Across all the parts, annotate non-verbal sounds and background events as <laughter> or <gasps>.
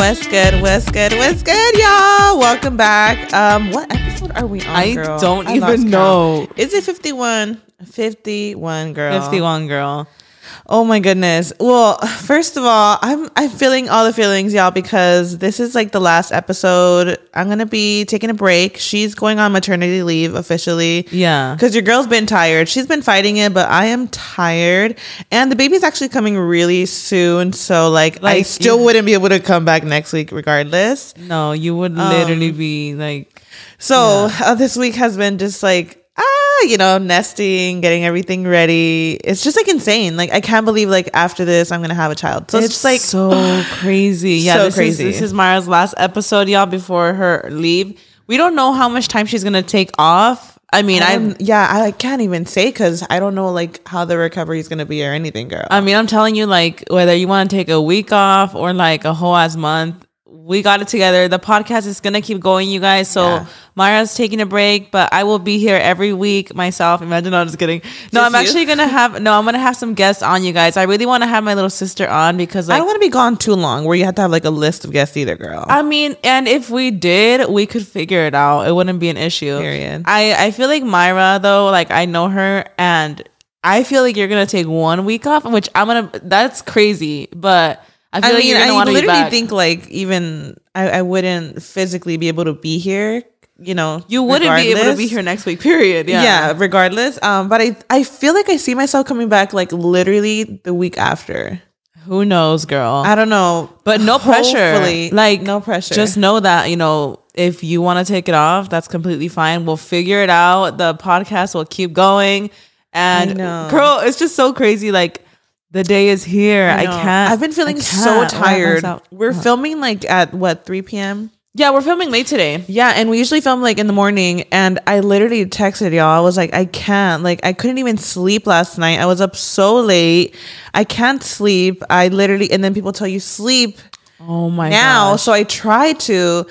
What's good? What's good? What's good, y'all? Welcome back. Um, what episode are we on? I girl? don't lost even count. know. Is it 51? 51, girl. 51 girl. Oh my goodness. Well, first of all, I'm I'm feeling all the feelings, y'all, because this is like the last episode. I'm gonna be taking a break. She's going on maternity leave officially. Yeah. Because your girl's been tired. She's been fighting it, but I am tired. And the baby's actually coming really soon. So like, I still you- wouldn't be able to come back next week regardless. No, you would Um, literally be like, So uh, this week has been just like ah, you know, nesting, getting everything ready. It's just like insane. Like I can't believe like after this I'm gonna have a child. So it's, just like so <sighs> crazy. Yeah, so this crazy. Is, this is Mayra's last episode, y'all, before her leave. We don't know how much time she's gonna take off. I mean, I I, don't- yeah, I can't even say because I don't know like how the recovery is gonna be or anything, girl. I mean, I'm telling you, like, whether you want to take a week off or like a whole ass month, we got it together. The podcast is gonna keep going, you guys. So Yeah. Mayra's taking a break, but I will be here every week myself. Imagine I'm just kidding. No, Just I'm you? actually gonna have no, I'm gonna have some guests on you guys. I really want to have my little sister on because I don't want to be gone too long where you have to have like a list of guests either, girl. I mean, and if we did, we could figure it out. It wouldn't be an issue. Period. I I feel like Mayra though, like I know her, and I feel like you're gonna take one week off, which I'm gonna. That's crazy, but I feel I like mean, I want to be literally think like even I, I wouldn't physically be able to be here. You know, you wouldn't be able to be here next week. Period. Yeah. Yeah. regardless. Um, but I I feel like I see myself coming back like literally the week after. Who knows, girl? I don't know, but no pressure. Hopefully, Like no pressure. Just know that you know if you want to take it off, that's completely fine. We'll figure it out. The podcast will keep going, and girl, it's just so crazy. Like the day is here. I, know. can't. I've been feeling so tired. We're filming like at what 3 p.m. Yeah, we're filming late today. Yeah, and we usually film like in the morning. And I literally texted y'all. I was like, I can't. Like, I couldn't even sleep last night. I was up so late. I can't sleep. I literally, and then people tell you sleep Oh my now. gosh. So I try to.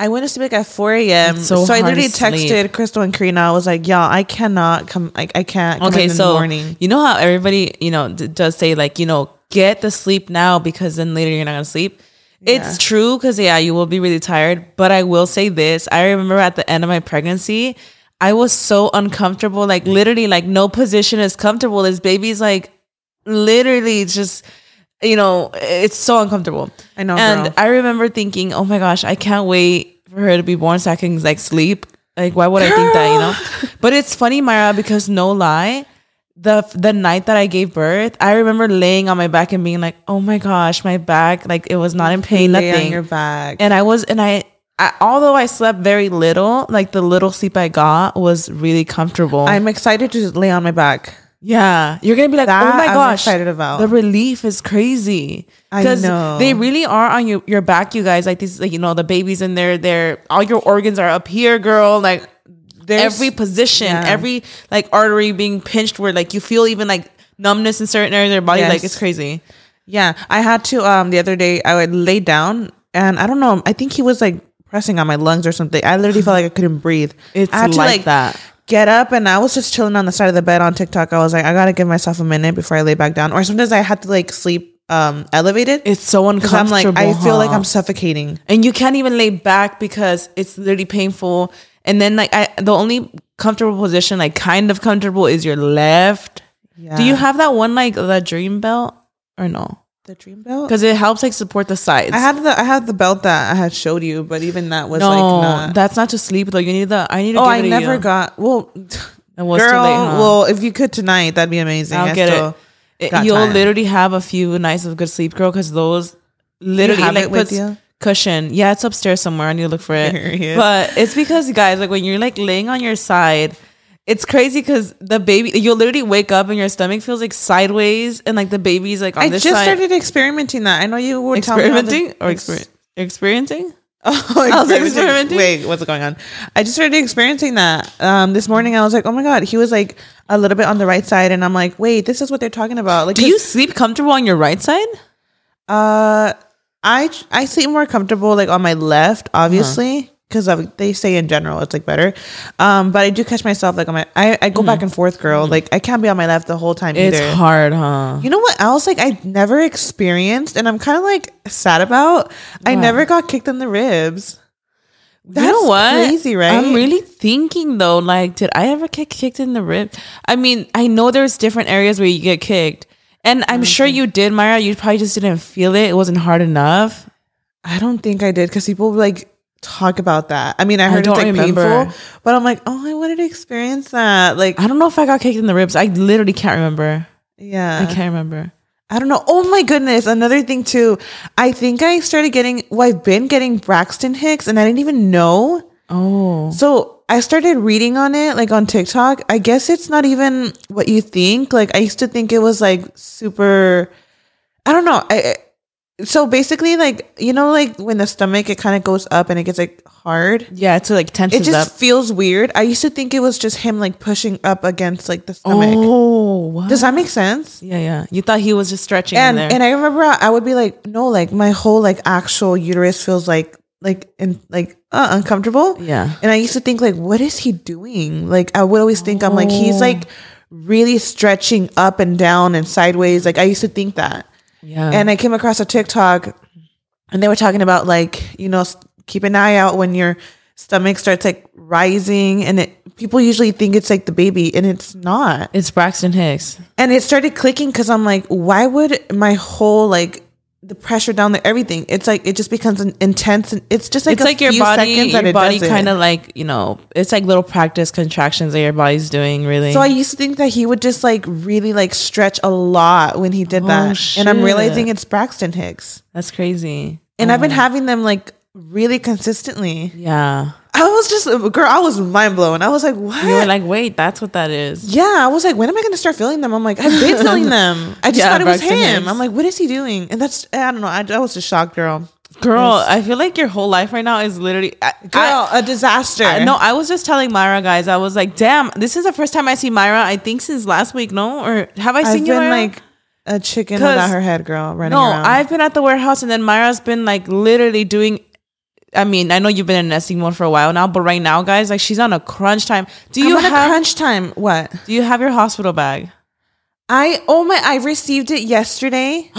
I went to sleep like at 4 a.m. It's So, so I literally texted Crystal and Karina. I was like, y'all, I cannot come. I, I can't come Okay, in, in so the morning. you know how everybody you know d- does say like you know get the sleep now because then later you're not gonna sleep. It's true because yeah, you will be really tired. But I will say this: I remember at the end of my pregnancy, I was so uncomfortable. Like literally, like no position is comfortable. This baby's like literally just. You know, it's so uncomfortable. I know, And girl. I remember thinking, "Oh my gosh, I can't wait for her to be born so I can like sleep." Like, why would I think that? You know. <laughs> But it's funny, Mayra, because no lie, the the night that I gave birth, I remember laying on my back and being like, "Oh my gosh, my back! Like it was not in pain, Lay on nothing." your back. and I was, and I, I, although I slept very little, like the little sleep I got was really comfortable. I'm excited to lay on my back. Yeah, you're gonna be like, That oh my gosh, I'm excited about. the relief is crazy. I 'Cause know. they really are on your your back, you guys. Like these, like you know, the babies in there. They're all your organs are up here, girl. Like There's- every position, yeah. every like artery being pinched, where like you feel even like numbness in certain areas of your body. Like it's crazy. Yeah, I had to um the other day I would lay down and I don't know, I think he was like pressing on my lungs or something. I literally felt like I couldn't breathe. It's I had like that. Get up and I was just chilling on the side of the bed on TikTok. I was like, I gotta give myself a minute before I lay back down. Or sometimes I had to like sleep um elevated. It's so because I'm uncomfortable. like I feel like? I'm suffocating. and you can't even lay back because it's literally painful. And then like I, the only comfortable position, like kind of comfortable, is your left. Do you have that one like the dream belt or no? The dream belt? Because it helps like support the sides. I had the I had the belt that I had showed you, but even that was no, like not. that's not to sleep though. You need the. I need to. oh, I never got. Well, <laughs> It was girl. too late, huh? Well, if you could tonight, that'd be amazing. I'll I get it. It- You'll time. literally have a few nights of good sleep, girl. Because those literally have like it with puts you? cushion. Yeah, it's upstairs somewhere. I need to look for it. <laughs> But it's because guys, like when you're like laying on your side, it's crazy because the baby, you'll literally wake up and your stomach feels like sideways, and like the baby's like on I this just side. started experimenting that. I know you were experimenting or Ex- exper- experiencing. <laughs> Oh, <laughs> I was experimenting. experimenting. Wait, what's going on? I just started experiencing that um, this morning. I was like, oh my god, he was like a little bit on the right side, and I'm like, wait, this is what they're talking about. Like, Do you sleep comfortable on your right side? Uh, I I sleep more comfortable like on my left, obviously, because they say in general it's like better. Um, but I do catch myself like my I, I go back and forth, girl. Like I can't be on my left the whole time It's either. hard, huh? You know what else? Like I never experienced, and I'm kind of like sad about. I never got kicked in the ribs. That's you know what? crazy, right? I'm really thinking though, like, did I ever get kicked in the rib? I mean, I know there's different areas where you get kicked. And I'm sure Mm-hmm. you did, Mayra. You probably just didn't feel it. It wasn't hard enough. I don't think I did because people like talk about that. I mean, I heard don't it's like remember. painful, but I'm like, oh, I wanted to experience that. Like, I don't know if I got kicked in the ribs. I literally can't remember. yeah, I can't remember. I don't know. Oh my goodness. Another thing too. I think I started getting, well, I've been getting Braxton Hicks and I didn't even know. Oh. So I started reading on it, like on TikTok. I guess it's not even what you think. Like I used to think it was like super, I don't know. I, I- so basically like, you know, like when the stomach, it kind of goes up and it gets like hard. Yeah, it's like tenses It just up. feels weird. I used to think it was just him like pushing up against like the stomach. Oh, what? Does that make sense? yeah, yeah. You thought he was just stretching and in there. and I remember I would be like, no, like my whole like actual uterus feels like like in like uh, uncomfortable. Yeah. And I used to think like, what is he doing? Like I would always think I'm like he's Oh. like really stretching up and down and sideways. Like I used to think that. Yeah. And I came across a TikTok and they were talking about like, you know, keep an eye out when your stomach starts like rising and it people usually think it's like the baby and it's not. it's Braxton Hicks. And it started clicking because I'm like, why would my whole like the pressure down there, everything? It's like it just becomes an intense, and it's just like it's a like your body, seconds that your body kind of like you know, it's like little practice contractions that your body's doing. Really, So I used to think that he would just like really like stretch a lot when he did Oh, that, and I'm realizing it's Braxton Hicks, that's crazy. and I've been uh. having them like really consistently. Yeah, I was just girl, I was mind blown. I was like, what? you were like, wait, that's what that is. yeah, I was like, when am I going to start feeling them? I'm like, I've been feeling <laughs> them. I just Yeah, thought it was him. Hicks. I'm like, what is he doing? And that's I don't know. I, I was just shocked, girl. Girl, I feel like your whole life right now is literally. I, Girl, a disaster. I, no, I was just telling Mayra guys. I was like, damn, this is the first time I see Mayra. I think since last week. No, or have I I've seen you? been like a chicken without her head, girl, running No, around. I've been at the warehouse and then Mayra's been like literally doing I mean, I know you've been in nesting mode for a while now, but right now, guys, like she's on a crunch time. Do you have crunch time. What? do you have your hospital bag? I oh my! I received it yesterday. <gasps>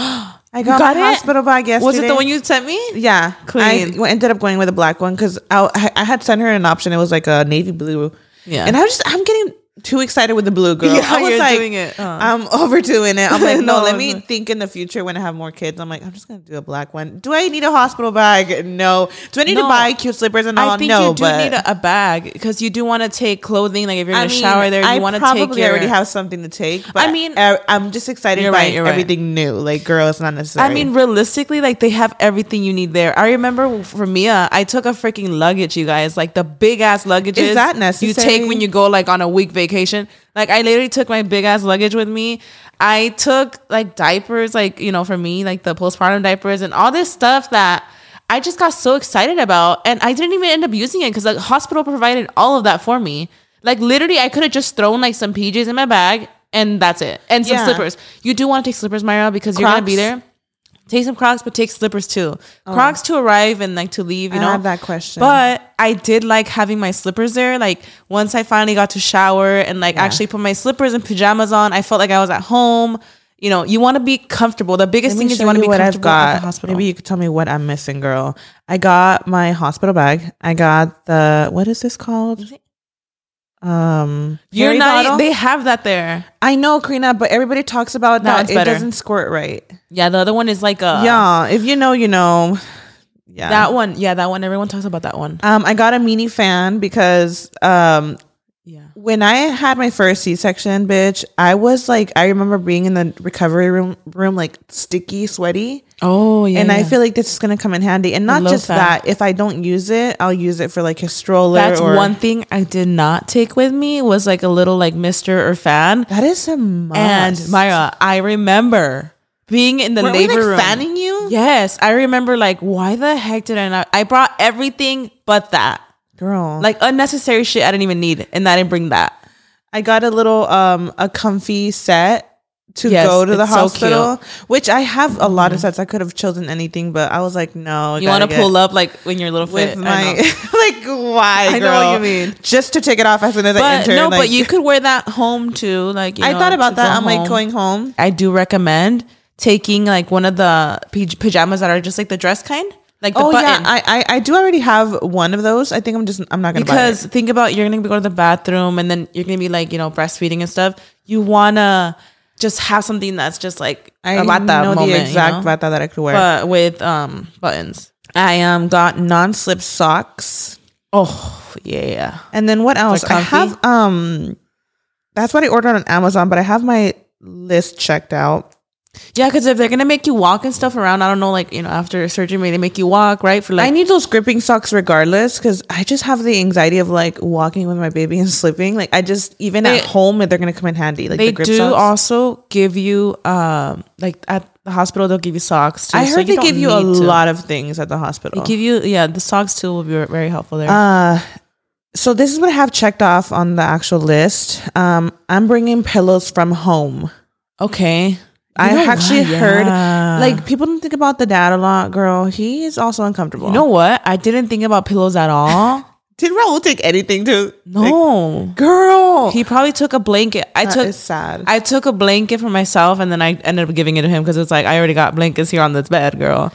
I got, got my it? hospital bag yesterday. Was it the one you sent me? Yeah, Clean. I ended up going with a black one because I, I I had sent her an option. It was like a navy blue. Yeah. and I was just I'm getting too excited with the blue girl. Yeah, I was like, doing it. Uh. I'm <laughs> overdoing it. I'm <laughs> like, no, No, let me think in the future when I have more kids. I'm like, I'm just gonna do a black one. Do I need a hospital bag? No. Do I need to buy cute slippers and all? I think no, you do but need a, bag because you do want to take clothing. Like if you're in I mean, shower there, I you want to probably take your. already have something to take. But I mean- I, I'm just excited by right, you're right. everything new. Like, girl, it's not necessary. I mean, realistically, like they have everything you need there. I remember for Mia, I took a freaking luggage, you guys, like the big ass luggage. Is that necessary? You take when you go like on a week vacation. Like I literally took my big ass luggage with me. I took like diapers, like you know, for me, like the postpartum diapers and all this stuff that I just got so excited about, and I didn't even end up using it because the hospital provided all of that for me. Like literally, I could have just thrown like some PJs in my bag. And that's it. And some Yeah. slippers. You do want to take slippers, Mayra, because you're gonna be there. Take some Crocs, but take slippers too. Oh. Crocs to arrive and like to leave. You Oh. I know had that question. But I did like having my slippers there. Like once I finally got to shower and like actually put my slippers and pajamas on, I felt like I was at home. You know, you want to be comfortable. The biggest thing is you want to be what I've comfortable at got. the hospital. Maybe you could tell me what I'm missing, girl. I got my hospital bag. I got the what is this called? Um, you're Harry not. bottle? They have that there. I know, Karina, but everybody talks about That that. It better. doesn't squirt right. Yeah, the other one is like a yeah, if you know, you know. Yeah, That one, yeah, that one. Everyone talks about that one. Um, I got a mini fan because um, Yeah. when I had my first C section, bitch, I was like, I remember being in the recovery room, room like sticky, sweaty, Oh yeah. and I feel like this is gonna come in handy. And not low just fat. that, if I don't use it, I'll use it for like a stroller. that's or, one thing I did not take with me was like a little like Mister or fan. That is a must. And Mayra, I remember being in the Weren't we, labor like, room. fanning you, Yes, I remember like why the heck did I not? I brought everything but that. girl. Like unnecessary shit I didn't even need, and I didn't bring that. I got a little um a comfy set to Yes, go to the it's so hospital, which I have a lot of sets. I could have chosen anything, but I was like, no. I You want gotta pull up like when you're a little with fit. my I <laughs> like why? I know what you mean. Just to take it off as soon as I But enter. no, like- but you could wear that home too. Like you I know, thought about that. I'm like going home. I do recommend taking like one of the pajamas that are just like the dress kind, like the Oh button. yeah, I, I I do already have one of those. I think I'm just I'm not gonna because think about you're gonna go to the bathroom and then you're gonna be like you know breastfeeding and stuff. You wanna just have something that's just like I a bata know moment, the exact you know? bata that I could wear. but with um buttons. I um got non-slip socks, Oh yeah, yeah. and then what else? I have um, that's what I ordered on Amazon, but I have my list checked out. Yeah. Because if they're gonna make you walk and stuff around, I don't know, like you know, after surgery, maybe they make you walk right for like I need those gripping socks regardless because I just have the anxiety of like walking with my baby and <laughs> slipping. Like I just even They- at home they're gonna come in handy. Like they the grip do socks. also give you um like at the hospital they'll give you socks too. I so heard they don't give you a to. lot of things at the hospital. They give you yeah the socks too will be very helpful there. Uh, so this is what I have checked off on the actual list. Um, I'm bringing pillows from home. okay, You know actually what? heard Yeah. like people don't think about the dad a lot, girl. He is also uncomfortable. you know what? I didn't think about pillows at all. <laughs> did Raul take anything to? No, girl. he probably took a blanket. I That took is sad. I took a blanket for myself and then I ended up giving it to him because it's like I already got blankets here on this bed, girl.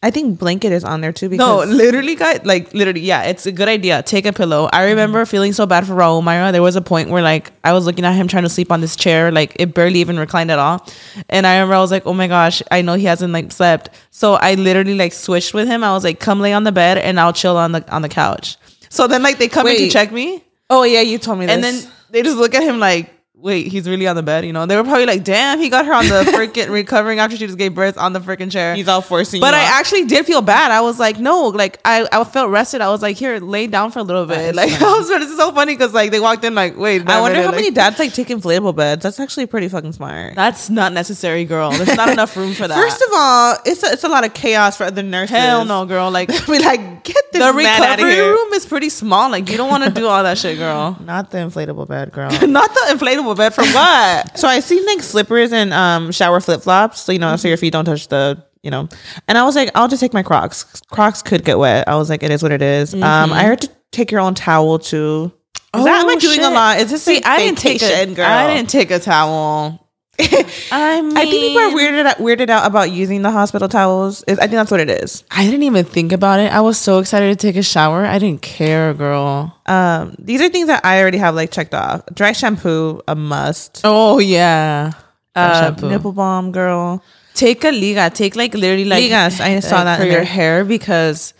I think blanket is on there too. No, Because literally, guys, like literally, yeah, it's a good idea. Take a pillow. I remember feeling so bad for Raul Mayra. There was a point where like I was looking at him trying to sleep on this chair, like it barely even reclined at all. And I remember I was like, oh my gosh, I know he hasn't like slept. So I literally like switched with him. I was like, come lay on the bed and I'll chill on the on the couch. So then like they come in to check me oh yeah, you told me this. and then they just look at him like, wait, he's really on the bed, you know? They were probably like, damn, he got her on the <laughs> freaking recovering after she just gave birth on the freaking chair. he's all forcing. But I off. actually did feel bad. I was like, no, like I, I felt rested. I was like, here, lay down for a little bit. is Like <laughs> funny. I was, it's so funny because like they walked in like, wait, I wonder minute, how like, many dads like take inflatable beds. That's actually pretty fucking smart. That's not necessary, girl. There's not enough room for that. First of all, it's a, it's a lot of chaos for other nurses. hell no, girl. Like <laughs> Be like, get this the man out of recovery room is pretty small. Like you don't want to do all that shit, girl. Not the inflatable bed, girl. not the inflatable bed from what? <laughs> so I seen like slippers and um shower flip flops. So you know, so your feet don't touch the you know. And I was like, I'll just take my Crocs. Crocs could get wet. I was like, it is what it is. Um, I heard to take your own towel too. Is that am I Oh, doing a lot? Is this See, I didn't take a girl? I didn't take a towel. <laughs> I mean, I think people are weirded out, weirded out about using the hospital towels. Is I think that's what it is. I didn't even think about it. I was so excited to take a shower. I didn't care, girl. Um, these are things that I already have like checked off. Dry shampoo, a must. Oh yeah. Uh, shampoo. nipple balm, girl. Take a liga. Take like literally like Ligas, I saw like, that for in your there. hair because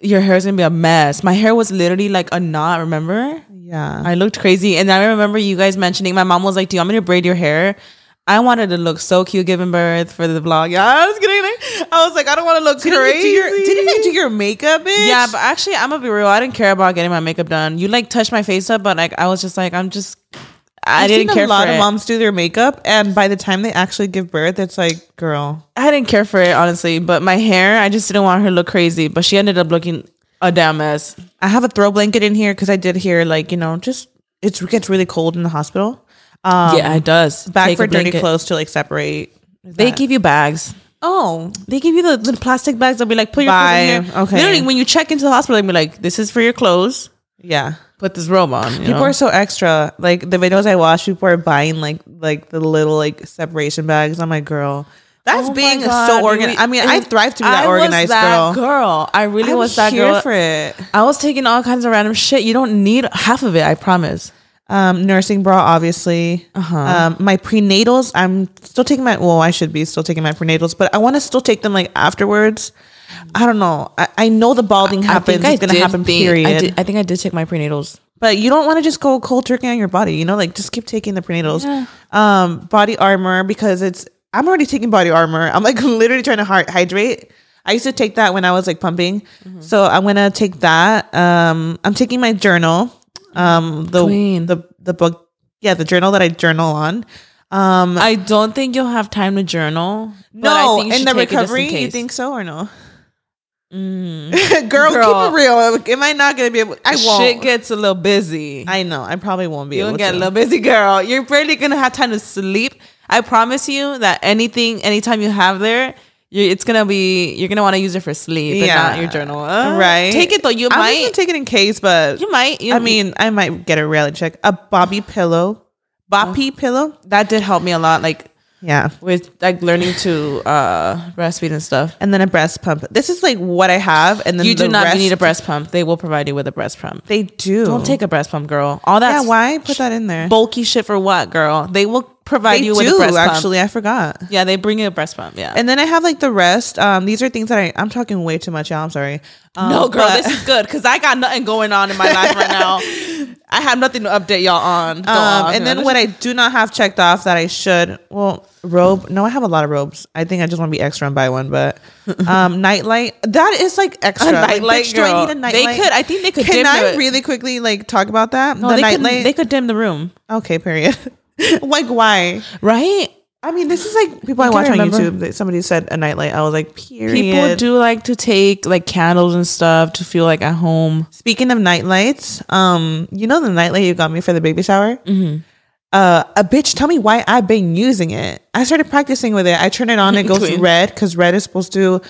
your hair is gonna be a mess. My hair was literally like a knot. Remember? Yeah. I looked crazy, and I remember you guys mentioning. My mom was like, "Do you want me to braid your hair?" I wanted to look so cute giving birth for the vlog. Yeah, <laughs> I was kidding. I was like, I don't want to look Didn't crazy. you do your, didn't I do your makeup, bitch? Yeah, but actually, I'm gonna be real. I didn't care about getting my makeup done. You like touched my face up, but like I was just like, I'm just. I I've didn't care a lot of it. moms do their makeup, and by the time they actually give birth, it's like, girl. I didn't care for it honestly, but my hair, I just didn't want her to look crazy. But she ended up looking a damn mess. I have a throw blanket in here because I did hear like you know just it gets really cold in the hospital. Um, yeah, it does. Bag Take for dirty clothes to like separate. Is They that- give you bags. oh They give you the, the plastic bags. They'll be like, put your Bye. clothes in here. Okay. Literally, when you check into the hospital, they'll be like, this is for your clothes. yeah. Put this robe on. you People know? are so extra. Like the videos I watch, people are buying like like the little like separation bags. I'm like, girl, that's Oh my being God, so organized. we- I mean, I thrive to be that I was organized that girl. girl. I really I was that here girl. for it. I was taking all kinds of random shit. You don't need half of it. I promise. Um, nursing bra, obviously. Uh-huh. Um, my prenatals, I'm still taking my. Well, I should be still taking my prenatals, but I want to still take them like afterwards. I don't know. I, I know the balding happens. it's gonna happen. think- period. I, did, I think I did take my prenatals. But you don't want to just go cold turkey on your body. You know, like just keep taking the prenatals. Yeah. Um, body armor because it's. I'm already taking body armor. I'm like <laughs> literally trying to hy- hydrate. I used to take that when I was like pumping, Mm-hmm. so I'm gonna take that. Um, I'm taking my journal. Um, the Queen. the the book, yeah, the journal that I journal on. Um, I don't think you'll have time to journal. but I no, think in the just in recovery, you think so or no? girl, <laughs> Girl. keep it real. Am I not gonna be able? I won't. Shit gets a little busy. I know. I probably won't be You'll able get to. a little busy, girl. You're barely gonna have time to sleep. I promise you that anything, anytime you have there, it's gonna be you're gonna want to use it for sleep, and not your journal. Uh, right? Take it though. You I'm might. take it in case, but you might. You, I mean, I might get a reality check. A Bobby pillow, Boppy pillow. that did help me a lot. Like Yeah, with like learning to uh breastfeed and stuff. and then a breast pump. This is like what I have, and then You do the not need a breast pump. They will provide you with a breast pump. They do. Don't take a breast pump, girl. All that Yeah, why put that in there? bulky shit for what, girl? They will provide They you with a breast pump. actually. I forgot. Yeah, they bring you a breast pump. Yeah. And then I have like the rest. Um, these are things that I I'm talking way too much. Y'all. I'm sorry. Um, no, girl, but- this is good because I got nothing going on in my life right now. <laughs> I have nothing to update y'all on. Um, on, and then girl. what I do not have checked off that I should, well, robe. No, I have a lot of robes. I think I just want to be extra and buy one. But <laughs> um, nightlight, that is like extra. A Like, nightlight, bitch, do I girl. need a They could- I think they could Can I it. really quickly like talk about that? No, the they nightlight. could, they could dim the room, okay, period. <laughs> <laughs> like why? right? I mean, this is like people I I watch on remember. YouTube. That somebody said a nightlight. I was like, period. People do like to take like candles and stuff to feel like at home. Speaking of nightlights, um, you know the nightlight you got me for the baby shower. Mm-hmm. Uh, a bitch, tell me why I've been using it. I started practicing with it. I turn it on, it <laughs> goes red because red is supposed to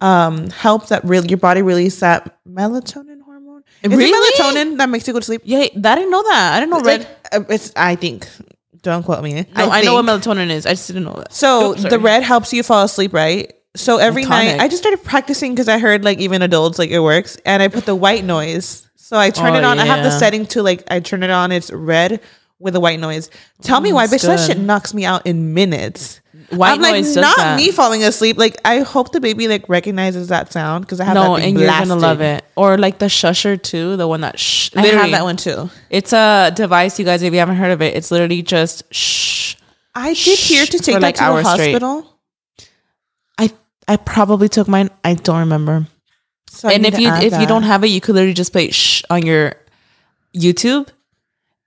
um help that really your body release that melatonin hormone. Is Really? it melatonin that makes you go to sleep? Yeah, I didn't know that. I didn't know red. Like, uh, it's I think. Don't quote me. no, I, know what melatonin is. I just didn't know that. So Oops, the red helps you fall asleep, right? So every night I just started practicing because I heard like even adults like it works, and I put the white noise. So I turn Oh, it on. I have the setting to like I turn it on. It's red with a white noise. Tell me why, oh, bitch. that's That shit knocks me out in minutes. White I'm like not that. me falling asleep. Like I hope the baby like recognizes that sound because I have No, that and you're gonna love it. Or like the shusher too, the one that shh. I have that one too. It's a device, you guys. If you haven't heard of it, it's literally just shh. I did hear to take that like, to the hours straight. hospital. I I probably took mine. I don't remember. So and if you if you don't have it, you could literally just play shh on your YouTube,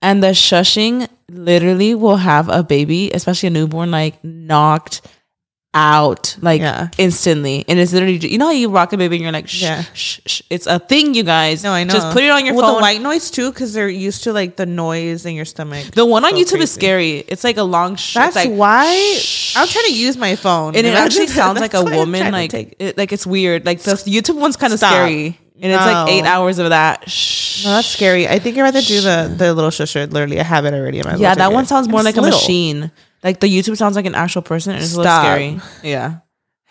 and the shushing literally will have a baby, especially a newborn, like knocked out like Yeah. instantly. And it's literally you know how you rock a baby and you're like shh, Yeah. shh, shh. It's a thing, you guys. No, I know. Just put it on your well, phone. the white noise too, because they're used to like the noise in your stomach. The one on So YouTube is scary. It's like a long sh- That's like, why I'm trying to use my phone, and it <laughs> actually sounds <laughs> like a That's why I'm woman. Like it, like it's weird. Like the YouTube one's kind of scary, and it's like eight hours of that. Shh. no, that's scary. I think I'd rather do the the little shusher. Literally, I have it already. in my. yeah, that one sounds more It's like a machine. Like the YouTube sounds like an actual person, and it's a little Stop. scary. Yeah.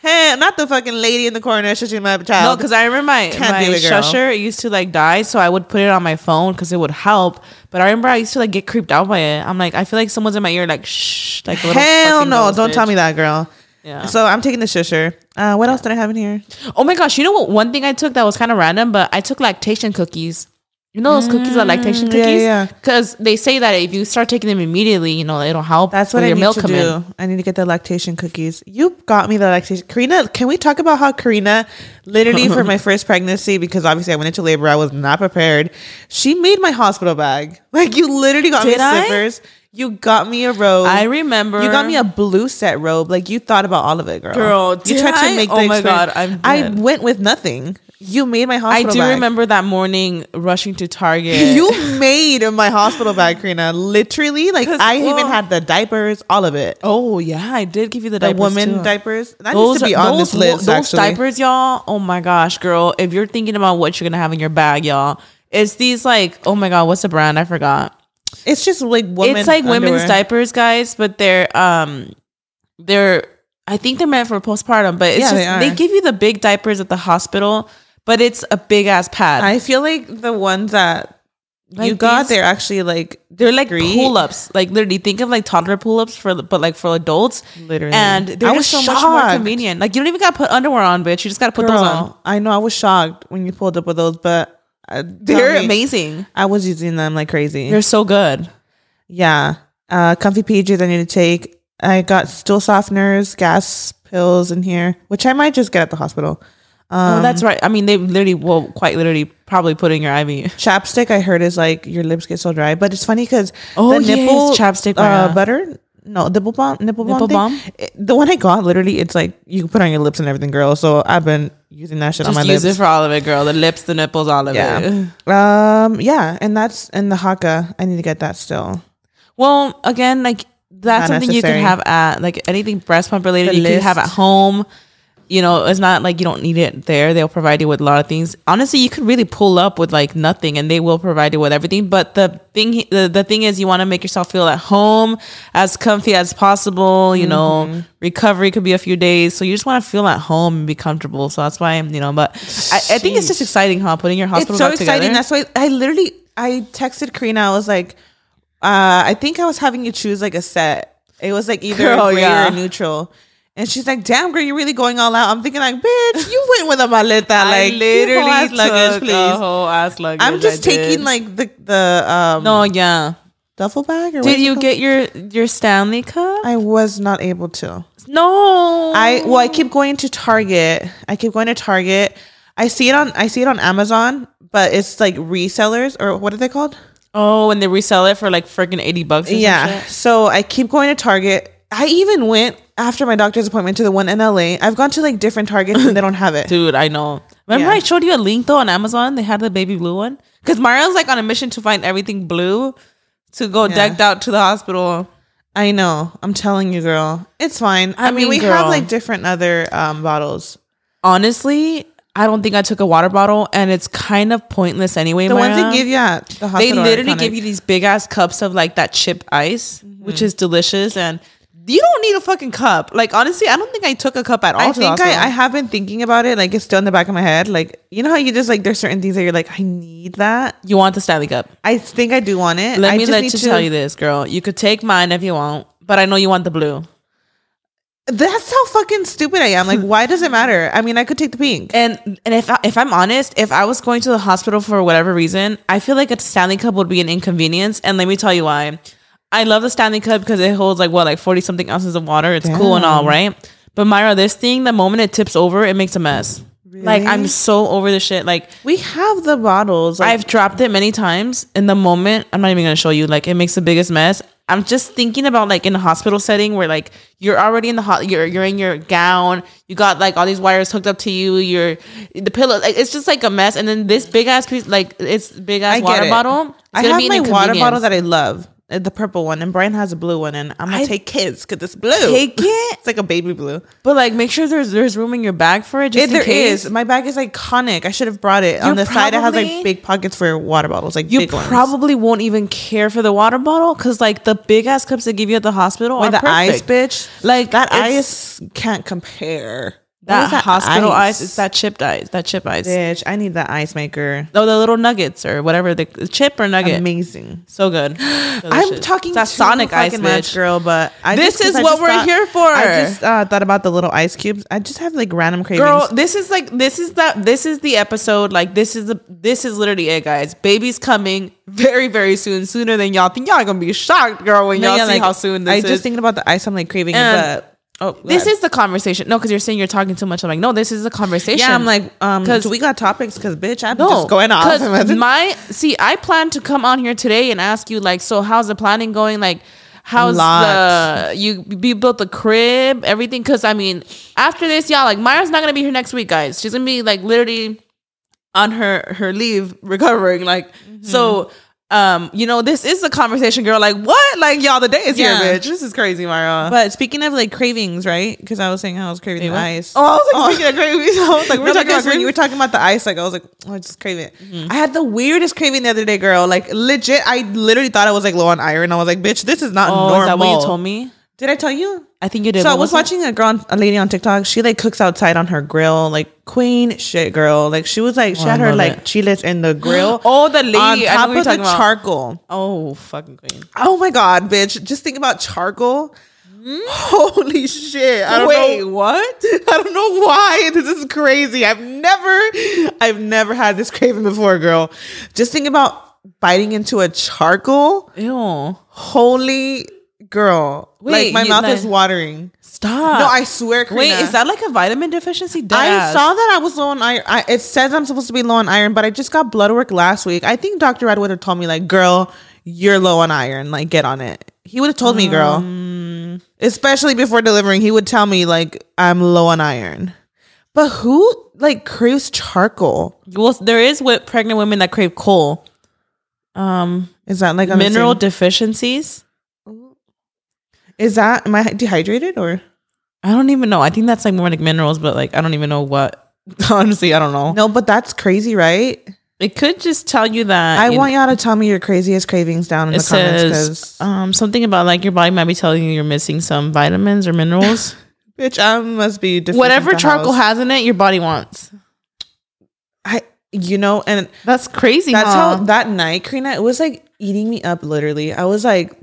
Hey, not the fucking lady in the corner shushing my child. No, because I remember my Can't my do it, girl. shusher it used to like die, so I would put it on my phone because it would help. But I remember I used to like get creeped out by it. I'm like, I feel like someone's in my ear, like shh, like a little Hell no! Don't tell me that, girl. Yeah. So I'm taking the shusher. Uh, what else did I have in here? Oh my gosh, you know what? One thing I took that was kind of random, but I took lactation cookies. You know those cookies are lactation Mm, yeah, cookies? yeah. Because they say that if you start taking them immediately, you know, it'll help. That's what with I your need milk to come do. in. I need to get the lactation cookies. You got me the lactation. Karina, can we talk about how Karina, literally for my <laughs> first pregnancy, because obviously I went into labor, I was not prepared. She made my hospital bag. Like you literally got Did me I? You got me a robe. I remember. You got me a blue set robe. Like you thought about all of it, girl. Girl, you tried I? to make. Oh my experience- God, I'm I dead. went with nothing. You made my hospital. I do bag. remember that morning rushing to Target. <laughs> You made my hospital bag, Karina. Literally, like I even oh. had the diapers, all of it. Oh yeah, I did give you the The diapers woman too. diapers. That needs to be on this those, list. those actually. diapers, y'all. Oh my gosh, girl! If you're thinking about what you're gonna have in your bag, y'all, it's these like, oh my god, what's the brand? I forgot. It's just like women. it's like women's diapers, guys, but they're um they're I think they're meant for postpartum, but it's Yeah, just they they, give you the big diapers at the hospital, but it's a big ass pad. I feel like the ones that you Like got, these- they're actually like they're like discreet. pull ups. Like literally think of like toddler pull ups for but like for adults. Literally. And they're I was so much more convenient. Like you don't even gotta put underwear on, bitch. You just gotta put Girl, those on. I know. I was shocked when you pulled up with those, but uh, They're me, amazing. I was using them like crazy. They're so good. yeah. Uh, comfy pages I need to take. I got stool softeners, gas pills in here, which I might just get at the hospital. oh, that's right. I mean, they literally will quite literally probably put in your IV. Chapstick I heard is like your lips get so dry, but it's funny because Oh, the yes, nipple chapstick, uh, butter. No, nipple balm, nipple balm, Nipple balm? It- the one I got, literally, it's like you can put on your lips and everything, girl. So I've been using that shit Just on my use lips. Use it for all of it, girl. The lips, the nipples, all of it. yeah. <laughs> Um. Yeah, and that's and the Haakaa. I need to get that still. Well, again, like that's Not something you can have at like anything breast pump related. The you can have at home. You know, it's not like you don't need it there. They'll provide you with a lot of things. Honestly, you could really pull up with like nothing, and they will provide you with everything. But the thing, the, the thing is, you want to make yourself feel at home, as comfy as possible. You Mm-hmm. know, recovery could be a few days, so you just want to feel at home and be comfortable. So that's why you know. But I, I think it's just exciting, huh? Putting your hospital it's so exciting. together. That's why I literally I texted Karina. I was like, uh, I think I was having you choose like a set. It was like either Girl, <laughs> gray yeah. or neutral. And she's like, "Damn, girl, you're really going all out." I'm thinking, like, "Bitch, you went with a maleta, <laughs> like literally ass luggage, please." whole ass luggage. I'm just I did. taking like the the um No, yeah. duffel bag. Or Did you get your your Stanley cup? I was not able to. no. I well, I keep going to Target. I keep going to Target. I see it on I see it on Amazon, but it's like resellers or what are they called? Oh, and they resell it for like freaking eighty bucks. Or Yeah. yeah. So I keep going to Target. I even went after my doctor's appointment to the one in LA. I've gone to like different Targets and they don't have it. <laughs> Dude, I know. Remember Yeah. I showed you a link though on Amazon? They had the baby blue one. Because Mayra's like on a mission to find everything blue to go Yeah. decked out to the hospital. I know. I'm telling you, girl. It's fine. I, I mean, mean, we have like different other um bottles. Honestly, I don't think I took a water bottle and it's kind of pointless anyway. The ones they give you at the they literally give you these big ass cups of like that chip ice, which is delicious and you don't need a fucking cup. Like honestly, I don't think I took a cup at all. I think I. I have been thinking about it. Like it's still in the back of my head. Like you know how you just like there's certain things that you're like I need that. you want the Stanley cup. I think I do want it. Let I me just let need you to- tell you this, girl. You could take mine if you want, but I know you want the blue. That's how fucking stupid I am. Like why does it matter? I mean, I could take the pink. And and if I, if I'm honest, if I was going to the hospital for whatever reason, I feel like a Stanley cup would be an inconvenience. And let me tell you why. I love the Stanley cup because it holds like what like forty something ounces of water. It's cool and all, right? But Mayra, this thing, the moment it tips over, it makes a mess. Like I'm so over the shit. Like We have the bottles. Like, I've dropped it many times. In the moment, I'm not even gonna show you. Like it makes the biggest mess. I'm just thinking about like in a hospital setting where like you're already in the hot, you're you're in your gown, you got like all these wires hooked up to you, you're the pillow. Like it's just like a mess. And then this big ass piece, like it's big ass water it. bottle. It's I have my water bottle that I love, Uh, the purple one, and Brian has a blue one, and I'm gonna I- take his because it's blue. Take <laughs> it, It's like a baby blue. but like make sure there's there's room in your bag for it. Just in there case. is, my bag is iconic. I should have brought it. On You're the side, it has like big pockets for water bottles, like You big ones. probably won't even care for the water bottle because like the big ass cups they give you at the hospital Or are the ice, bitch. Like That ice can't compare. That, What is hospital ice? It's that chipped ice. That chip ice. bitch. I need that ice maker. Oh, the little nuggets or whatever the chip or nugget. Amazing. So good. <gasps> I'm talking that Sonic ice, much, girl. But I This just- is I what we're thought- here for. I just uh, thought about the little ice cubes. I just have like random cravings. Girl, this is like this is that this is the episode. Like this is the this is literally it, guys. Baby's coming very very soon, sooner than y'all think. Y'all gonna be shocked, girl, when No, y'all yeah, see like, how soon this I is. I just thinking about the ice. I'm like craving, And but oh, this is the conversation. No, because you're saying you're talking too much. I'm like, no, this is the conversation. yeah. I'm like, um, 'Cause- do we got topics? Because bitch, I'm No, just going off. <laughs> my see, I plan to come on here today and ask you like, so how's the planning going? Like, how's the you you built the crib, everything? Because I mean, after this, y'all like Mayra's not gonna be here next week, guys. She's gonna be like literally on her her leave recovering. Like, Mm-hmm. so. Um, you know, this is a conversation, girl. Like, what? Like, y'all, the day is Yeah. here, bitch. This is crazy, Mayra. but speaking of like cravings, right? Because I was saying I was craving the what? ice. Oh, I was like, speaking of cravings, <laughs> I was like, we're No, talking about when you were talking about the ice, like I was like, oh, I just crave it. Mm-hmm. I had the weirdest craving the other day, girl. Like legit, I literally thought I was like low on iron. I was like, bitch, this is not Oh, normal. is that what you told me? Did I tell you? I think you did. So I was it? watching a girl, on- a lady on TikTok. She like cooks outside on her grill, like queen shit, girl. Like she was like oh, she Oh, I had her like it. chiles in the grill. <gasps> Oh, the lady. on top of the about. charcoal. Oh, fucking queen. Oh my god, bitch! Just think about charcoal. Hmm? <laughs> Holy shit! I don't Wait, know what? <laughs> I don't know why <laughs> this is crazy. I've never, I've never had this craving before, girl. Just think about biting into a charcoal. Ew. Holy girl, Wait, like my mouth is watering. Stop. No, I swear, Wait, is that like a vitamin deficiency? I Deadass. saw that I was low on iron. I, it says I'm supposed to be low on iron, but I just got blood work last week. I think Dr. Red would have told me, like, girl, you're low on iron. Like, get on it. He would have told me, girl. Um, Especially before delivering, he would tell me, like, I'm low on iron. But who like craves charcoal? Well, there is with pregnant women that crave coal. Um, Is that like mineral deficiencies. Is that am I dehydrated or I don't even know. I think that's like more like minerals, but like I don't even know what. <laughs> Honestly, I don't know. no? But that's crazy, right? It could just tell you that. I you want y'all to tell me your craziest cravings down in the comments because um, something about like your body might be telling you you're missing some vitamins or minerals. <laughs> bitch, I must be Whatever charcoal house. has in it, your body wants. I you know, and That's crazy. that's huh? how that night, Karina, it was like eating me up. Literally, I was like,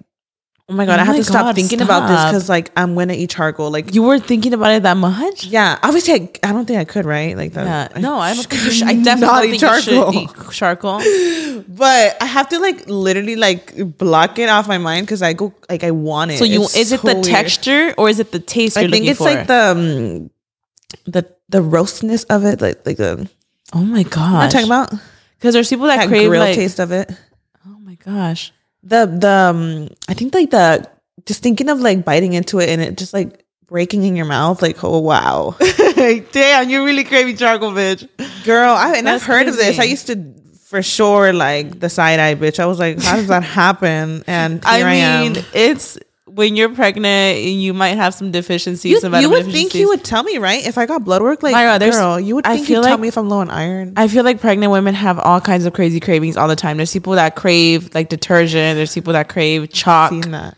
oh my god, Oh I have to stop God, thinking about this because like I'm gonna eat charcoal. Like you weren't thinking about it that much. Yeah, obviously, I, I don't think I could, right? Like that. Yeah, no, I don't think you could should. I not definitely don't think eat charcoal. <laughs> But I have to like literally like block it off my mind because I go like I want it. So you It's is it the weird. texture or is it the taste? I think it's for? like the um, the the roastness of it, like like the. oh my god! I'm talking about because there's people that, that crave grill like taste of it. oh my gosh. The the um, I think like the just thinking of like biting into it and it just like breaking in your mouth. Like oh wow, Like, <laughs> Damn, you're really craving charcoal, bitch. girl. I and I've heard of this. I used to for sure like the side eye bitch. I was like, how does that <laughs> happen? And I mean, it's when you're pregnant, you might have some deficiencies. You, some you would think you would tell me, right? If I got blood work, like, Mayra, girl, you would I feel you'd tell like- me if I'm low on iron. I feel like pregnant women have all kinds of crazy cravings all the time. There's people that crave like detergent. There's people that crave chalk. Seen that.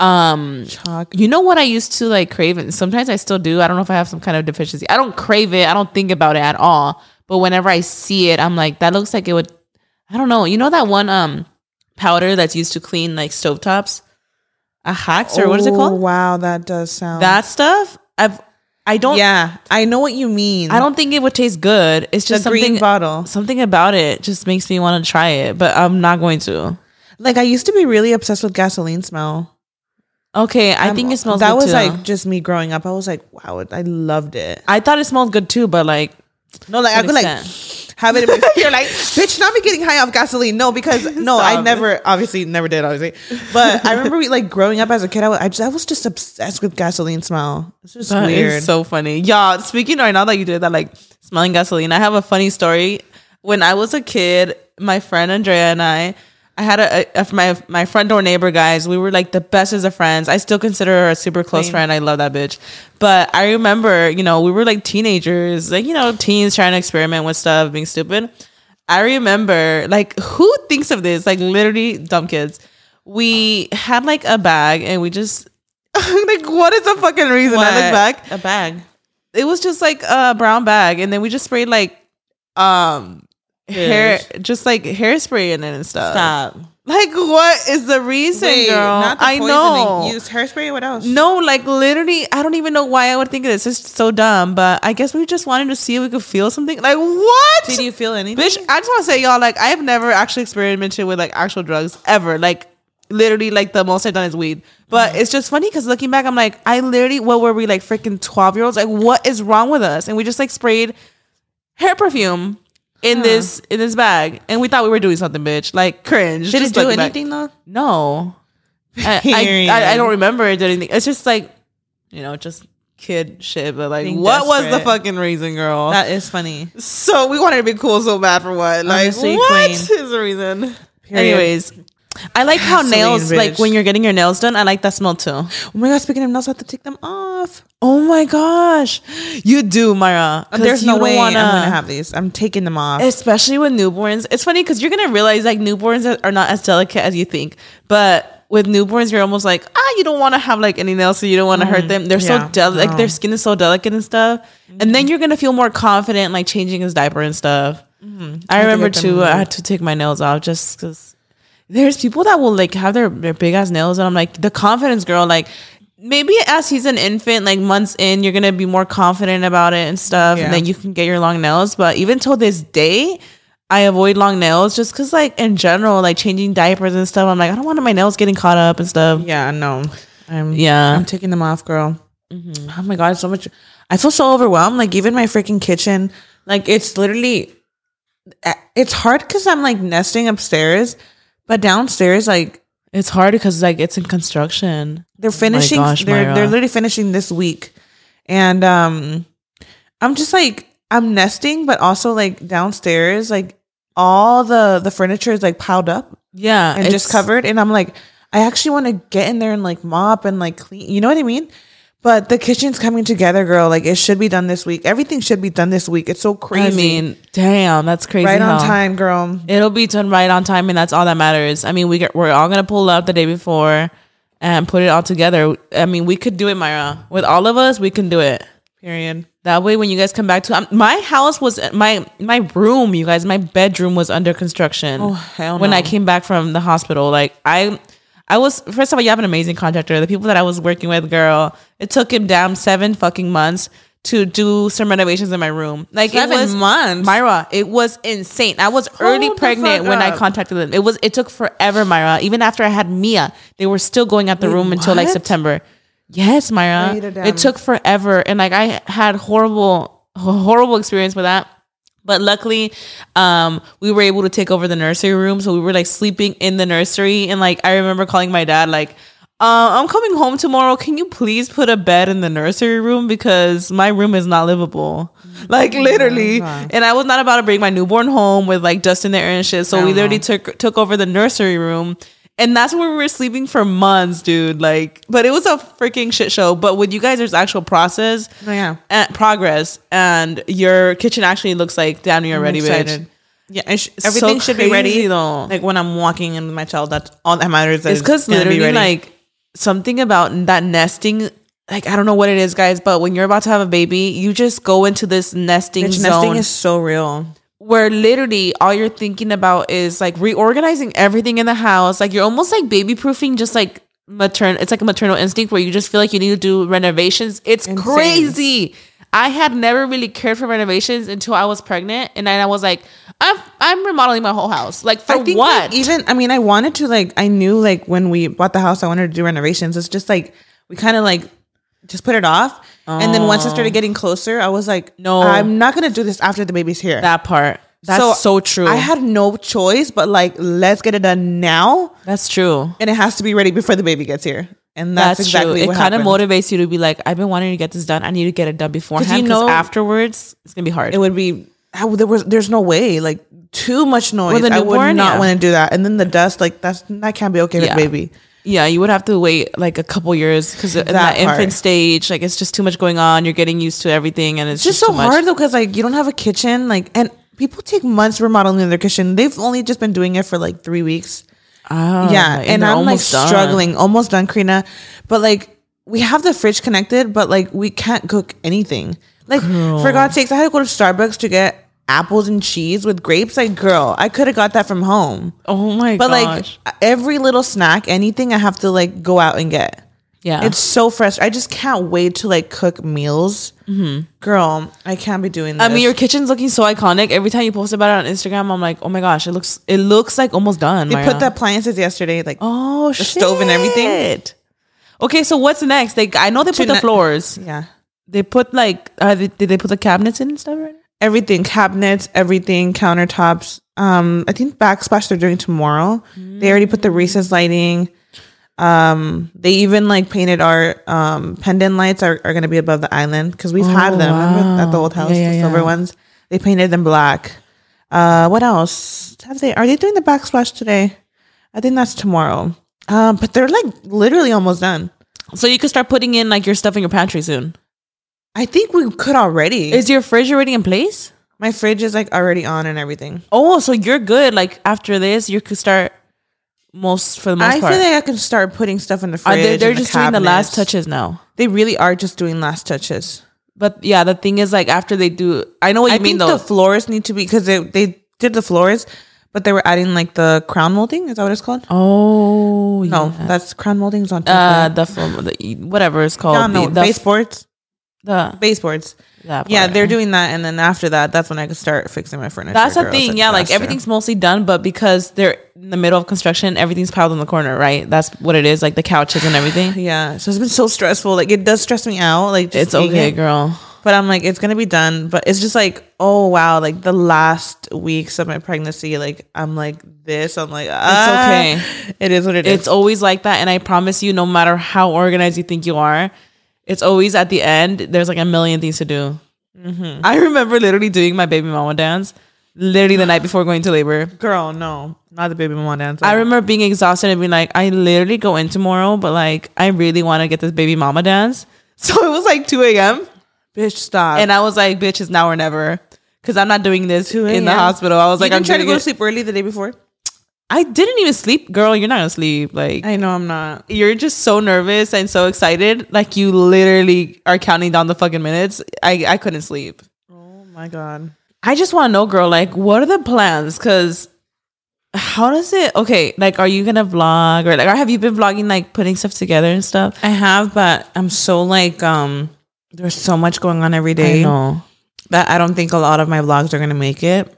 Um, Chalk. you know what I used to like crave, and sometimes I still do. I don't know if I have some kind of deficiency. I don't crave it. I don't think about it at all. But whenever I see it, I'm like, that looks like it would. I don't know. You know that one um powder that's used to clean like stovetops, Ajax or what is it Oh, called? Wow, that does sound. That stuff. I've. I don't. yeah, I know what you mean. I don't think it would taste good. It's the just green something. bottle. Something about it just makes me want to try it, but I'm not going to. Like I used to be really obsessed with gasoline smell. Okay, I I'm- think it smells. That was too. like just me growing up. I was like, wow, I loved it. I thought it smelled good too, but like No, like I could like have it. In my, <laughs> you're like, bitch, not be getting high off gasoline. No, because <laughs> no, I never, obviously, never did. Obviously, but I remember we, <laughs> like growing up as a kid. I was, I, just, I was just obsessed with gasoline smell. It's just That is weird. so funny. Y'all, speaking right now that you did that, like smelling gasoline, I have a funny story. When I was a kid, my friend Andrea and I, I had a, a my my front door neighbor guys. We were like the best as of friends. I still consider her a super close Same. friend. I love that bitch. But I remember, you know, we were like teenagers, like you know, teens trying to experiment with stuff, being stupid. I remember, like, who thinks of this? Like, literally, dumb kids. We had like a bag, and we just <laughs> like, what is the fucking reason? I look back, a bag. it was just like a brown bag and then we just sprayed like um hair just like hairspray in it and stuff Stop. like what is the reason Wait, girl not the i know Use hairspray. What else? no like literally i don't even know why i would think of this it's so dumb but i guess we just wanted to see if we could feel something like what Did you feel anything? Bitch, I just want to say, y'all, like, I have never actually experimented with like actual drugs ever. Like, literally, like, the most I've done is weed. But Mm-hmm. it's just funny because looking back, I'm like, I literally, what were we, like, freaking 12 year olds? Like, what is wrong with us? And we just, like, sprayed hair perfume in this in this bag. And we thought we were doing something, bitch. Like, cringe. Did it do looking back. anything though? No. <laughs> I, I, I, I don't remember it did anything. It's just, like, you know, just kid shit. But, like, Being what was the fucking reason, girl? That is funny. So we wanted to be cool so bad for what? Like Honestly, what is the reason? Period. Anyways, I like how Gasoline, nails like when you're getting your nails done. I like that smell too. Oh my god! Speaking of nails, I have to take them off. Oh my gosh, you do, Mayra. There's you no don't way wanna- I'm gonna have these. I'm taking them off. especially with newborns. It's funny because you're gonna realize like newborns are- not as delicate as you think, but. With newborns, you're almost like ah, you don't want to have like any nails, so you don't want to hurt mm, them. They're yeah, so delicate, like their skin is so delicate and stuff. And then mm-hmm. you're gonna feel more confident, like changing his diaper and stuff. Mm-hmm. I have to remember too. I had to take my nails off just because there's people that will like have their, their big ass nails, and I'm like the confidence girl. Like maybe as he's an infant, like months in, you're gonna be more confident about it and stuff, Yeah. and then you can get your long nails. But even till this day, I avoid long nails just because, like, in general, like changing diapers and stuff, I'm like, I don't want my nails getting caught up and stuff. Yeah, no. I'm Yeah. I'm taking them off, girl. Oh my god, so much. I feel so overwhelmed. Like even my freaking kitchen, like it's literally, eh, it's hard because I'm like nesting upstairs, but downstairs, like It's hard because like it's in construction. they're finishing. Gosh, they're Mayra. they're literally finishing this week, and um, I'm just like I'm nesting, but also like downstairs, like all the the furniture is like piled up Yeah, and just covered. And I'm like, I actually want to get in there and like mop and like clean. You know what I mean? But the kitchen's coming together, girl. Like it should be done this week. Everything should be done this week. It's so crazy. I mean, damn, that's crazy. right on how- time, girl. It'll be done right on time, and that's all that matters. I mean, we get, we're all gonna pull up the day before and put it all together. I mean, we could do it, Mayra. With all of us, we can do it. Period. That way, when you guys come back to um, my house was my my room, you guys, my bedroom was under construction. Oh, hell When no. I came back from the hospital, like I, I was first of all, you have an amazing contractor. The people that I was working with, girl, it took him down seven fucking months to do some renovations in my room. Like Seven it was months? Mayra. It was insane. I was early Hold the pregnant when I contacted them. It was it took forever, Mayra. Even after I had Mia, they were still going at the Wait, room until like? September. Yes, Mayra. Damn. It took forever, and like I had horrible, horrible experience with that. But luckily, um, we were able to take over the nursery room, so we were like sleeping in the nursery. And like I remember calling my dad, like, uh, "I'm coming home tomorrow. Can you please put a bed in the nursery room because my room is not livable." Like literally, and I was not about to bring my newborn home with like dust in the air and shit. So we literally took took over the nursery room. And that's where we were sleeping for months, dude. Like, but it was a freaking shit show. But with you guys, there's actual process Oh, yeah. and progress, and your kitchen actually looks like damn near I'm ready, bitch. Yeah, sh- everything should be ready. though. Like when I'm walking in with my child, that's all that matters. that It's because be literally, ready. like something about that nesting. Like I don't know what it is, guys, but when you're about to have a baby, you just go into this nesting zone nesting is so real. Where literally all you're thinking about is like reorganizing everything in the house. Like you're almost like baby proofing, just like maternal. It's like a maternal instinct where you just feel like you need to do renovations. It's Insane. crazy. I had never really cared for renovations until I was pregnant, and then I was like, I'm I'm remodeling my whole house. Like for I think what? like, even I mean, I wanted to like I knew like when we bought the house, I wanted to do renovations. It's just like we kind of like just put it off, and then once I started oh. getting closer, I was like, No. I'm not gonna do this after the baby's here. that part. That's so, true. I had no choice, but like let's get it done now, that's true. and it has to be ready before the baby gets here. And that's, That's, exactly true. It kind of motivates you to be like, I've been wanting to get this done. I need to get it done beforehand because know- afterwards it's gonna be hard. It would be how there was there's no way like too much noise. A I would not yeah. want to do that, and then the dust like that's that can't be okay Yeah. with baby. Yeah, you would have to wait like a couple years because in That that infant stage, like it's just too much going on. You're getting used to everything, and it's, It's just just, so hard though because like you don't have a kitchen like and people take months remodeling their kitchen. They've only just been doing it for like three weeks. Oh, yeah, and, they're I'm like done. struggling, almost done, Karina. But like we have the fridge connected, but like we can't cook anything. Like for God's sakes, I had to go to Starbucks to get apples and cheese with grapes. Like girl, I could have got that from home. Oh my gosh. But gosh! like every little snack, anything, I have to like go out and get. yeah, It's so fresh. I just can't wait to like cook meals. Girl, I can't be doing this. Mm-hmm. I mean, your kitchen's looking so iconic. Every time you post about it on Instagram, I'm like, oh my gosh, it looks it looks like almost done. they put the appliances yesterday. Like, oh the stove and everything. Okay, so what's next? They I know they put the floors. yeah, They put like uh, they, did they put the cabinets in and stuff? Right? Everything, cabinets, everything, countertops. Um, I think backsplash they're doing tomorrow. They already put the recess lighting. Um, they even like painted our um pendant lights are, are gonna be above the island because we've had them remember at the old house, Oh, Yeah, yeah, the silver yeah. ones. They painted them black. Uh, what else have they? Are they doing the backsplash today? I think that's tomorrow. Um, but they're like literally almost done. So you could start putting in like your stuff in your pantry soon. I think we could already. Is your fridge already in place? My fridge is like already on and everything. Oh, so you're good. Like after this, you could start most for the most I part. feel like I can start putting stuff in the Are fridge. they, they're and just doing the last touches now. They really are just doing last touches. But yeah, the thing is, like after they do, I know what you I mean think though. the floors need to be because they they did the floors, but they were adding like the crown molding. Is that what it's called? Oh No, that's crown molding is on top. Uh, the the, whatever it's called. yeah, no, the, the, baseboards. The- Baseboards. Yeah, they're doing that, and then after that, that's when I could start fixing my furniture. That's the thing. Yeah, like everything's mostly done, but because they're in the middle of construction, everything's piled in the corner, right? That's what it is, like the couches and everything. <sighs> Yeah, so it's been so stressful. Like it does stress me out. Like just It's okay, being- girl. But I'm like, it's gonna be done. But it's just like, oh wow, like the last weeks of my pregnancy, like I'm like this. I'm like, ah, okay. <laughs> It is what it is. It's always like that, and I promise you, no matter how organized you think you are, it's always at the end. There's like a million things to do. Mm-hmm. I remember literally doing my baby mama dance, literally the night before going to labor. girl, no, not the baby mama dance. I remember being exhausted and being like, I literally go in tomorrow, but like, I really want to get this baby mama dance. <laughs> So it was like 2 a.m. bitch, stop. And I was like, bitch, it's now or never. Cause I'm not doing this in the hospital. I was you like, I'm trying to go to sleep early the day before. I didn't even sleep, girl. You're not gonna sleep. Like I know I'm not. you're just so nervous and so excited. Like you literally are counting down the fucking minutes. I I couldn't sleep. Oh my god. I just want to know, girl. Like, what are the plans? Cause how does it? Okay, like, are you gonna vlog or like, or have you been vlogging, like putting stuff together and stuff? I have, but I'm so like, um, there's so much going on every day know. that I don't think a lot of my vlogs are gonna make it.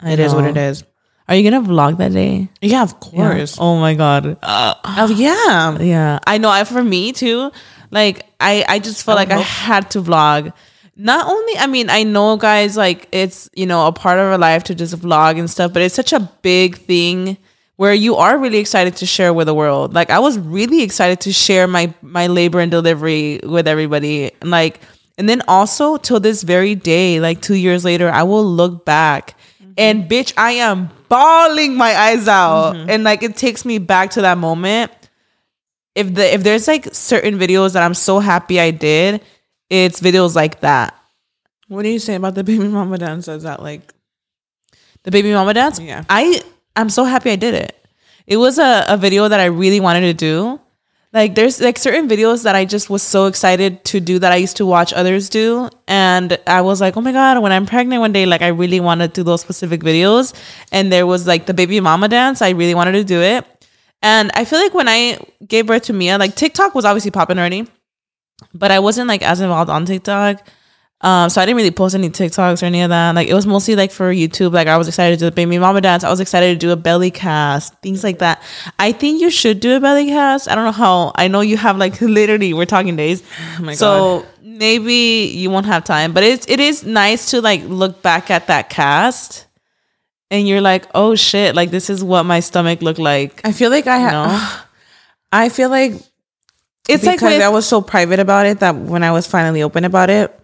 I It is what it is. Are you gonna vlog that day? Yeah, of Yeah. course. Oh my god. Uh, oh yeah. Yeah, I know. I for me too. Like I, I just felt I like I had to vlog. Not only, I mean, I know guys like it's you know a part of our life to just vlog and stuff, but it's such a big thing where you are really excited to share with the world. Like I was really excited to share my my labor and delivery with everybody, and like, and then also till this very day, like two years later, I will look back. Mm-hmm. And bitch, I am bawling my eyes out. Mm-hmm. And like it takes me back to that moment if the if there's like certain videos that I'm so happy I did, it's videos like that. What do you say about the baby mama dance? Is that like The baby mama dance. Yeah. I I'm so happy I did it. It was a, a video that I really wanted to do. Like there's like certain videos that I just was so excited to do that I used to watch others do. And I was like, oh my God, when I'm pregnant one day, like I really want to do those specific videos. And there was like the baby mama dance. I really wanted to do it. And I feel like when I gave birth to Mia, like TikTok was obviously popping already, but I wasn't like as involved on TikTok. Um, so I didn't really post any TikToks or any of that. Like it was mostly like for YouTube. Like I was excited to do the baby mama dance. I was excited to do a belly cast, things like that. I think you should do a belly cast. I don't know how. I know you have like <laughs> literally we're talking days. Oh my so maybe you won't have time, but it's it is nice to like look back at that cast, and you're like, oh shit, like this is what my stomach looked like. I feel like I You have know? <sighs> I feel like It's like because with, I was so private about it that when I was finally open about it,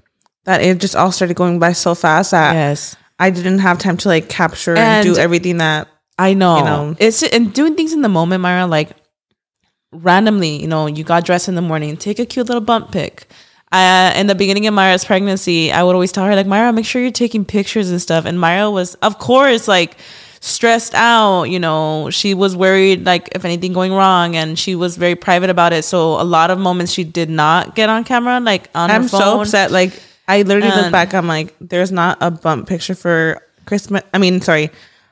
that it just all started going by so fast that yes. I didn't have time to like capture and, And- do everything that I know. you know. It's and doing things in the moment, Mayra, like randomly, you know, you got dressed in the morning, take a cute little bump pic. Uh, in the beginning of Mayra's pregnancy, I would always tell her, like, Mayra, make sure you're taking pictures and stuff. And Mayra was, of course, like stressed out, you know, she was worried, like, if anything going wrong, and she was very private about it. So a lot of moments she did not get on camera, like on I'm her phone. so upset. Like I literally look um, back, I'm like, there's not a bump picture for Christmas. I mean, sorry,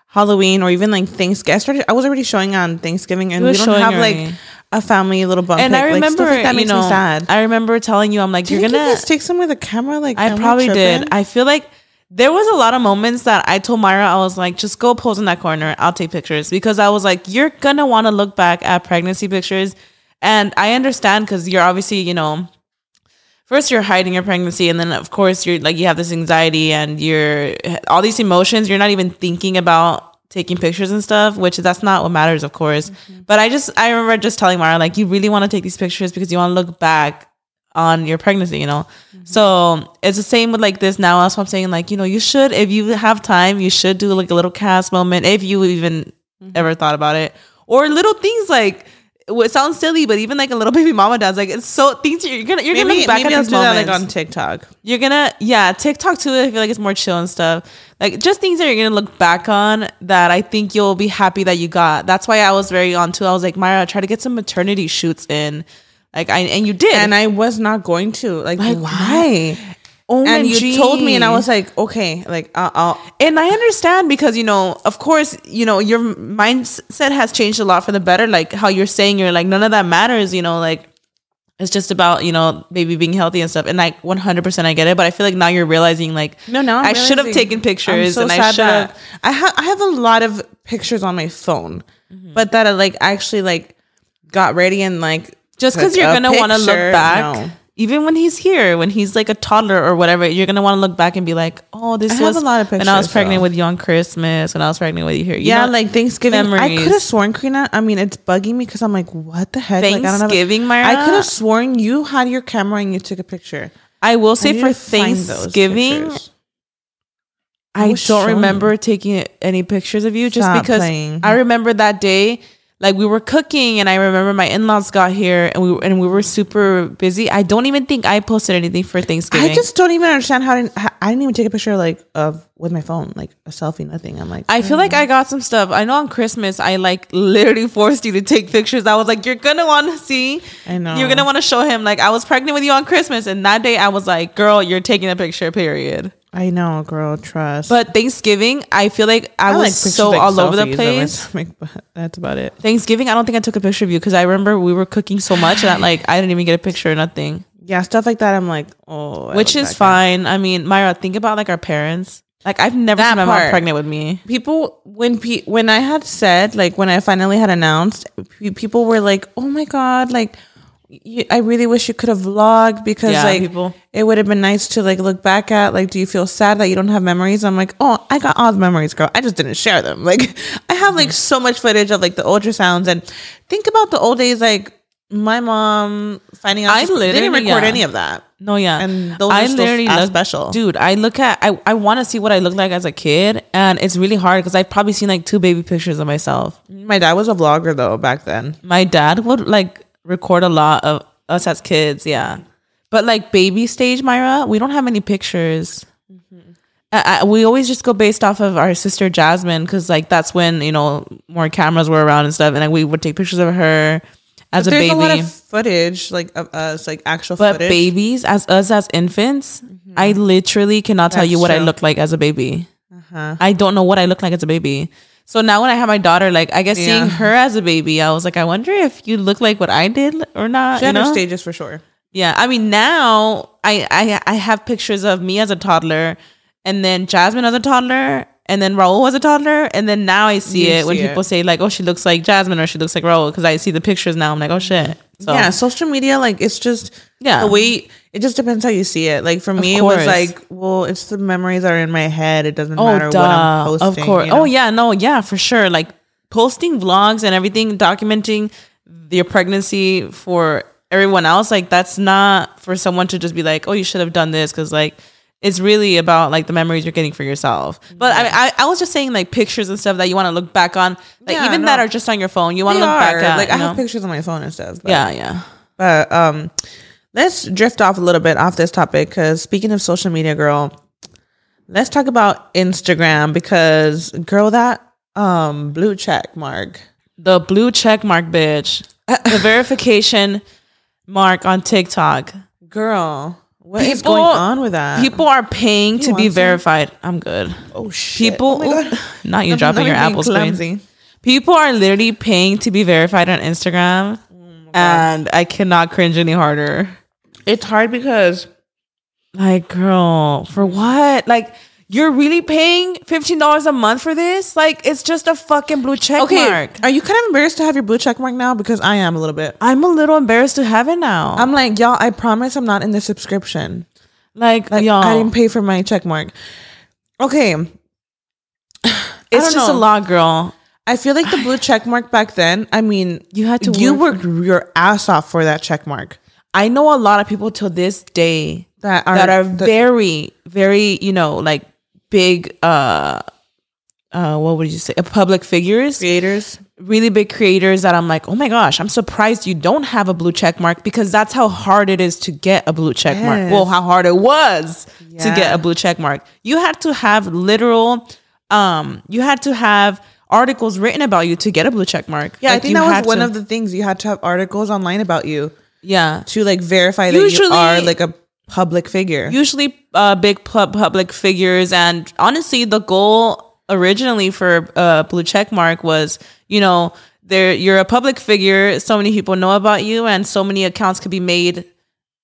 Halloween or even like Thanksgiving. I started. I was already showing on Thanksgiving, and we don't have already. like a family little bump. And pic. I Like, remember, like that you makes know, me sad. I remember telling you, I'm like, you you're think gonna you take some with a camera? Like I probably tripping? did. I feel like there was a lot of moments that I told Mayra, I was like, just go pose in that corner. I'll take pictures because I was like, you're gonna want to look back at pregnancy pictures, and I understand because you're obviously, you know, first you're hiding your pregnancy, and then of course you're like you have this anxiety and you're all these emotions. You're not even thinking about taking pictures and stuff, which that's not what matters, of course. Mm-hmm. But I just I remember just telling Mayra like, you really want to take these pictures because you want to look back on your pregnancy, you know. Mm-hmm. So it's the same with like this now. That's what I'm saying. Like, you know, you should if you have time, you should do like a little cast moment if you even mm-hmm. ever thought about it, or little things like. It sounds silly, but even like a little <laughs> baby mama does. like it's so things you're gonna you're gonna Maybe, look back maybe at I'll do that like on TikTok. You're gonna, yeah, TikTok too. I feel like it's more chill and stuff. Like just things that you're gonna look back on that I think you'll be happy that you got. That's why I was very on too. I was like, Mayra, try to get some maternity shoots in. Like I and you did. And I was not going to. Like, Like, why? And you told me, and I was like, okay, like I'll, I'll And I understand because you know, of course, you know, your mindset has changed a lot for the better. Like how you're saying, you're like none of that matters. You know, like it's just about you know baby being healthy and stuff. And like 100, percent I get it. But I feel like now you're realizing like no, no. I should have taken pictures and I should have. I have I have a lot of pictures on my phone, Mm-hmm. but that I like actually like got ready and like Just because you're gonna want to look back. No. Even when he's here, when he's like a toddler or whatever, you're gonna want to look back and be like, "Oh, this I have was a lot of pictures. when I was pregnant though. with you on Christmas, when I was pregnant with you here." You yeah, know, like Thanksgiving. I could have sworn, Karina. I mean, it's bugging me because I'm like, what the heck? Like, I don't have Thanksgiving, Mayra? I could have sworn you had your camera and you took a picture. I will say need for to find those Thanksgiving, pictures. I don't remember taking any pictures of you just Stop because playing. I remember that day like we were cooking and I remember my in-laws got here and we and we were super busy. I don't even think I posted anything for Thanksgiving. I just don't even understand how, to, how I didn't even take a picture like of with my phone, like a selfie, nothing. I'm like, I feel like I mm. got some stuff. I know on Christmas I like literally <laughs> forced you to take pictures. I was like, you're gonna want to see. I know. You're gonna want to show him. Like I was pregnant with you on Christmas, and that day I was like, girl, you're taking a picture. Period. I know, girl, trust. But Thanksgiving, I feel like I, was like pictures, so like, all over the selfies of my place. stomach, <laughs> but that's about it. Thanksgiving, I don't think I took a picture of you because I remember we were cooking so much that like I didn't even get a picture or nothing. Yeah, stuff like that. I'm like, oh, I Which is back at- fine. I mean, Mayra, think about like our parents. Like I've never That seen my mom pregnant with me. People when pe- when I had said like when I finally had announced, pe- people were like, "Oh my god!" Like, you, I really wish you could have vlogged because Yeah, like people- it would have been nice to like look back at. Like, do you feel sad that you don't have memories? I'm like, oh, I got all the memories, girl. I just didn't share them. <laughs> Like, I have like mm. so much footage of like the ultrasounds and think about the old days. Like my mom finding out I they didn't record yeah. any of that. No, yeah. And those are still as look, special. Dude, I look at I, I want to see what I look like as a kid and it's really hard because I've probably seen like two baby pictures of myself. My dad was a vlogger though back then. My dad would like record a lot of us as kids, yeah. But like baby stage, Mayra, we don't have any pictures. I, I, we always just go based off of our sister Jasmine because like that's when you know more cameras were around and stuff, and like we would take pictures of her as a There's baby. a lot of footage, like of us, like actual but footage. babies, as us as infants, I literally cannot tell you what I true. look like as a baby. Uh-huh. I don't know what I look like as a baby. So now when I have my daughter, like I guess Yeah. seeing her as a baby, I was like, I wonder if you look like what I did or not. She you had know? stages for sure. Yeah, I mean now I, I I have pictures of me as a toddler, and then Jasmine as a toddler, and then Raul was a toddler, and then now I see You it when see people it. say like, oh, she looks like Jasmine or she looks like Raul because I see the pictures now. I'm like, oh shit. So, yeah, social media, like it's just Yeah. the way it just depends how you see it. Like for me, it was like, well, it's the memories that are in my head. It doesn't Oh, matter duh. what I'm posting. Of course. you know? Oh, yeah. No, yeah, for sure. Like posting vlogs and everything, documenting your pregnancy for everyone else. Like that's not for someone to just be like, oh, you should have done this because like it's really about like the memories you're getting for yourself. But I, I, I was just saying like pictures and stuff that you want to look back on, like Yeah, even no. that are just on your phone. You want to look are. back at. like I you have pictures on my phone and stuff. But, Yeah, yeah. But um, let's drift off a little bit off this topic because speaking of social media, girl, let's talk about Instagram because girl, that um blue check mark. The blue check mark, bitch. <laughs> the verification mark on TikTok. Girl, what is People- going on with that? People are paying to be verified. I'm good. oh shit. People, Oh <laughs> not you I'm dropping not your being Apple screen. People are literally paying to be verified on Instagram, oh and I cannot cringe any harder. It's hard because Like, girl, for what? Like, you're really paying fifteen dollars a month for this? Like, it's just a fucking blue check okay, mark. are you kind of embarrassed to have your blue check mark now? Because I am a little bit. I'm a little embarrassed to have it now. I'm like, y'all. I promise I'm not in the subscription. like, Like, y'all, I didn't pay for my check mark. Okay, <sighs> it's just a know. lot, girl. I feel like the blue check mark back then. I mean, You had to You work worked your ass off for that check mark. I know a lot of people till this day That are that are very, very, you know, like big uh uh what would you say? Uh, public figures. creators. Really big creators that I'm like, oh my gosh, I'm surprised you don't have a blue check mark because that's how hard it is to get a blue check mark. Yes. Well, how hard it was to get a blue check mark. You had to have literal um you had to have articles written about you to get a blue check mark. Yeah, I think that was one to- of the things you had to have articles online about you yeah. to like verify that Usually- you are like a public figure. usually uh, big pub- public figures and honestly the goal originally for uh, blue check mark was you know there you're a public figure so many people know about you and so many accounts could be made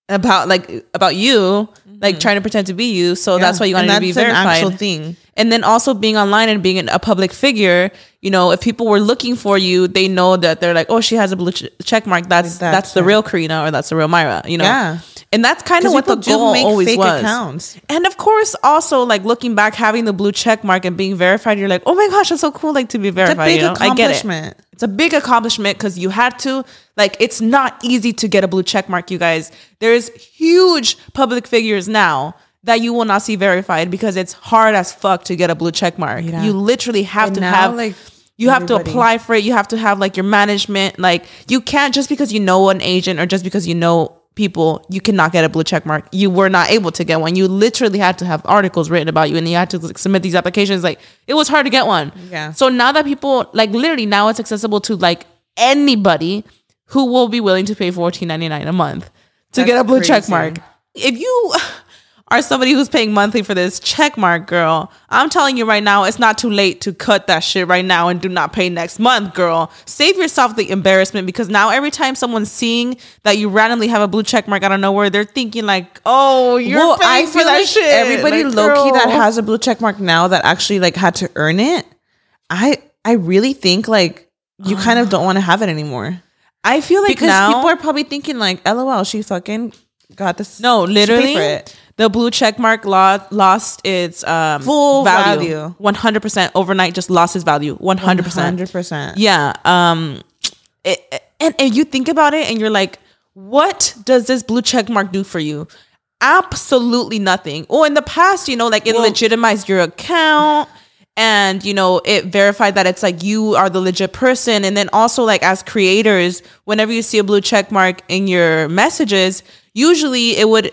about like about you like trying to pretend to be you so that's why you Mm-hmm. Wanted to be that's an verified actual thing. and then also being online and being a public figure you know if people were looking for you they know that they're like oh she has a blue ch- check mark that's That's that's, the real karina or that's the real Mayra you know Yeah. And that's kind of what the goal make always fake was. accounts. and of course also like looking back having the blue check mark and being verified you're like oh my gosh that's so cool like to be It's a verified big you know? I get it. accomplishment. it's a big accomplishment because you had to like it's not easy to get a blue check mark you guys. There's huge public figures now that you will not see verified because it's hard as fuck to get a blue check mark. Yeah. you literally have And to now, have like, you have to apply for it. You have to have like your management. Like you can't just because you know an agent or just because you know people you cannot get a blue check mark. You were not able to get one. You literally had to have articles written about you and you had to like, submit these applications. Like it was hard to get one. Yeah. so now that people like literally now it's accessible to like anybody who will be willing to pay fourteen ninety nine a month to That's get a blue check mark. If you are somebody who's paying monthly for this check mark, girl, I'm telling you right now, it's not too late to cut that shit right now and do not pay next month, girl. Save yourself the embarrassment because now every time someone's seeing that you randomly have a blue check mark out of nowhere, they're thinking like, "Oh, oh you're well, paying I for feel that like shit." everybody Like, low key that has a blue check mark now that actually like had to earn it. I I really think like you kind of <sighs> don't want to have it anymore I feel like because now people are probably thinking like, "LOL, she fucking got this." No, literally. The blue check mark lo- lost its um, Full value. One hundred percent overnight, just lost its value. One hundred percent. hundred percent. Yeah. Um. it- and and you think about it, and you're like, what does this blue check mark do for you? Absolutely nothing. Or in the past, you know, like it legitimized your account. And you know, it verified that it's like you are the legit person. And then also, like as creators, whenever you see a blue check mark in your messages, usually it would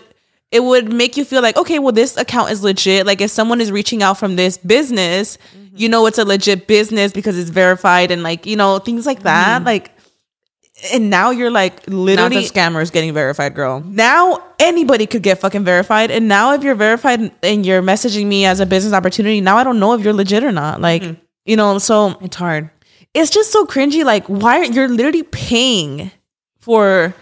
it would make you feel like okay well this account is legit. Like if someone is reaching out from this business you mm-hmm. know it's a legit business because it's verified and like you know things like that. Mm-hmm. Like and now you're like Now literally the scammer is getting verified, girl. now anybody could get fucking verified. And now if you're verified and you're messaging me as a business opportunity now i don't know if you're legit or not. Like mm-hmm. you know so It's hard. it's just so cringy. Like, why are you're literally paying for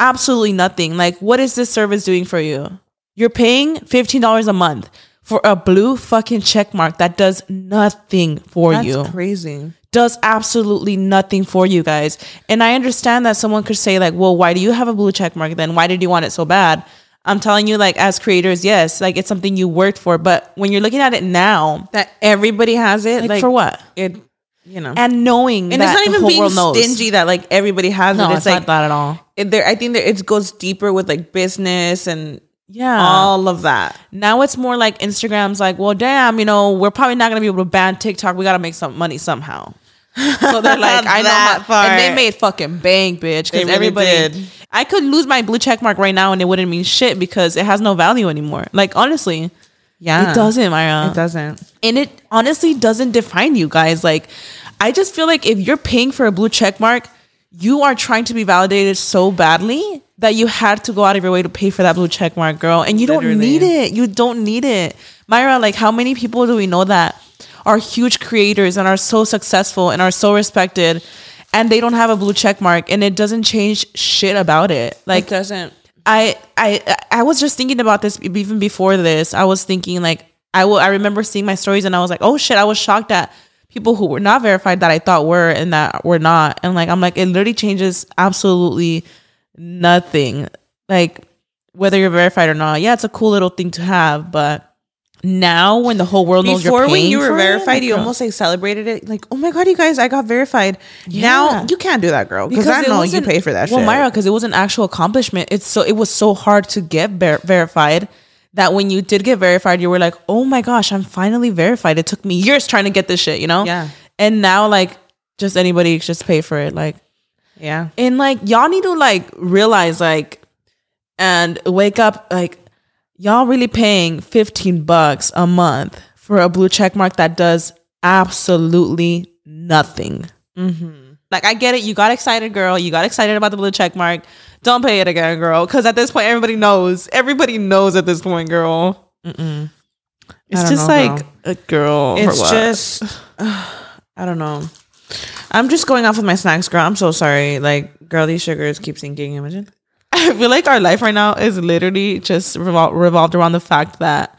absolutely nothing? Like, what is this service doing for you? You're paying fifteen dollars a month for a blue fucking check mark that does nothing for That's you. crazy. Does absolutely nothing for you guys. And I understand that someone could say, like, well, why do you have a blue check mark then? Why did you want it so bad? I'm telling you, like, as creators, yes, like it's something you worked for. But when you're looking at it now, That everybody has it. like, Like, for what? It, you know. And knowing and that it's not even being stingy that like everybody has No, it. it's, It's, like not that at all. it, there. I think that it goes deeper with like business and Yeah. all of that. now it's more like Instagram's like, well, damn, you know, we're probably not gonna be able to ban TikTok. We gotta make some money somehow. So they're <laughs> like, I know, how, and they made fucking bank, bitch. Because really everybody, did. I could lose my blue check mark right now and it wouldn't mean shit because it has no value anymore. Like honestly, Yeah, it doesn't, Mayra. It doesn't. and it honestly doesn't define you guys. Like, I just feel like if you're paying for a blue check mark, you are trying to be validated so badly that you had to go out of your way to pay for that blue check mark, girl. And you don't need it. You don't need it. Mayra, like, how many people do we know that are huge creators and are so successful and are so respected and they don't have a blue check mark and it doesn't change shit about it? Like, It doesn't. I I I was just thinking about this even before this. I was thinking like I will I remember seeing my stories and I was like, "Oh shit, I was shocked at people who were not verified that I thought were and that were not." And like I'm like it literally changes absolutely nothing. Like whether you're verified or not. Yeah, it's a cool little thing to have, but now when the whole world knows Before when you were for it, verified, you girl. almost like celebrated it. Like, oh my god, you guys, I got verified. Now you can't do that, girl, because I know you paid for that well, shit. Myra, because it was an actual accomplishment. It's so it was so hard to get ver- verified that when you did get verified, you were like, "Oh my gosh, I'm finally verified." It took me years trying to get this shit, you know. Yeah. And now, like, just anybody just pay for it, like, yeah, and like y'all need to like realize like, and wake up like, y'all really paying fifteen bucks a month for a blue check mark that does absolutely nothing. Mm-hmm. Like I get it. You got excited, girl. You got excited about the blue check mark. Don't pay it again, girl. Because at this point, everybody knows. Everybody knows at this point, girl. It's I don't just know, like girl. a girl. It's just, <sighs> I don't know. I'm just going off with my snacks, girl. I'm so sorry. Like, girl, these sugars keep sinking. Imagine. <laughs> I feel like our life right now is literally just revol- revolved around the fact that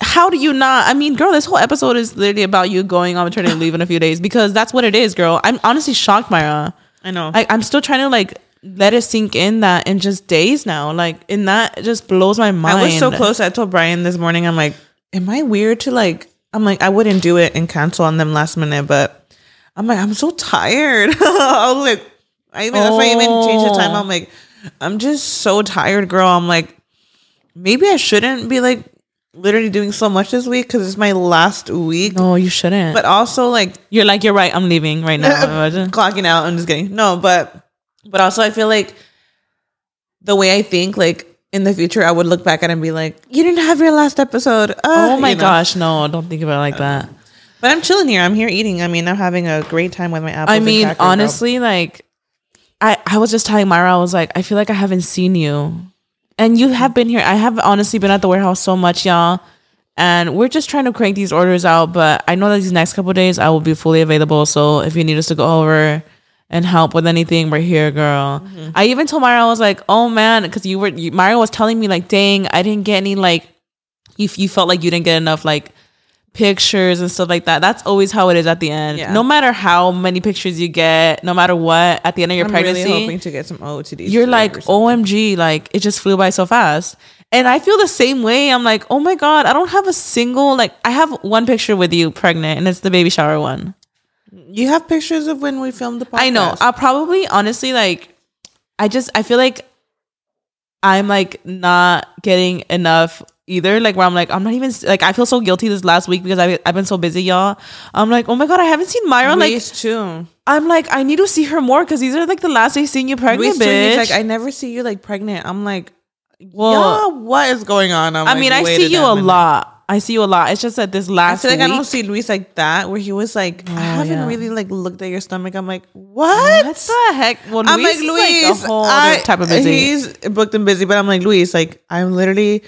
how do you not? I mean, girl, this whole episode is literally about you going on maternity leave in a few days because that's what it is, girl. I'm honestly shocked, Mayra. I know. I, I'm still trying to like let it sink in that in just days now. Like, in that, just blows my mind. I was so close. I told Brian this morning, I'm like, am I weird to like, I'm like, I wouldn't do it and cancel on them last minute, but I'm like, I'm so tired. <laughs> I was like, I even, that's why I even changed the time. Oh. I'm like, I'm just so tired, girl. I'm like, maybe I shouldn't be like literally doing so much this week because it's my last week. No, you shouldn't. But also, like, you're like, you're right. I'm leaving right now. <laughs> Clocking out. I'm just kidding. No, but but also I feel like the way I think, like in the future, I would look back at it and be like, "You didn't have your last episode." Uh, Oh my you know. gosh, no! Don't think about it like that. But I'm chilling here. I'm here eating. I mean, I'm having a great time with my apples. I mean, crackers, honestly, like I I was just telling Mayra, I was like, I feel like I haven't seen you, and you have been here. I have honestly been at the warehouse so much, y'all, and we're just trying to crank these orders out. But I know that these next couple of days I will be fully available. So if you need us to go over and help with anything, we're here, girl. Mm-hmm. I even told Mayra, I was like, oh man, because you were you, Mayra was telling me like, dang, I didn't get any like, you you felt like you didn't get enough like pictures and stuff like that. That's always how it is at the end. Yeah. No matter how many pictures you get, no matter what, at the end of your I'm pregnancy, really hoping to get some OOTDs. you're like. OMG, like it just flew by so fast. And I feel the same way. I'm like, oh my God, I don't have a single, like, I have one picture with you pregnant, and it's the baby shower one. you have pictures of when we filmed the podcast. I know. I'll probably, honestly, like, I just, I feel like I'm like not getting enough either. Like, where I'm like, I'm not even, like, I feel so guilty this last week because I've, I've been so busy, y'all. I'm like, oh my God, I haven't seen Mayra. Like, too. I'm like, I need to see her more because these are like the last days seeing you pregnant, bitch. Like, I never see you like pregnant. I'm like, Well, yeah, what is going on? I'm I like, mean, I see you a minute. lot. I see you a lot. It's just that this I last feel like week, I don't see Luis like that, where he was like, I oh, haven't yeah. really like looked at your stomach. I'm like, what? what the heck? Well, I'm Luis like is, Luis. a whole I- type of busy. He's booked and busy, but I'm like Luis. Like I'm literally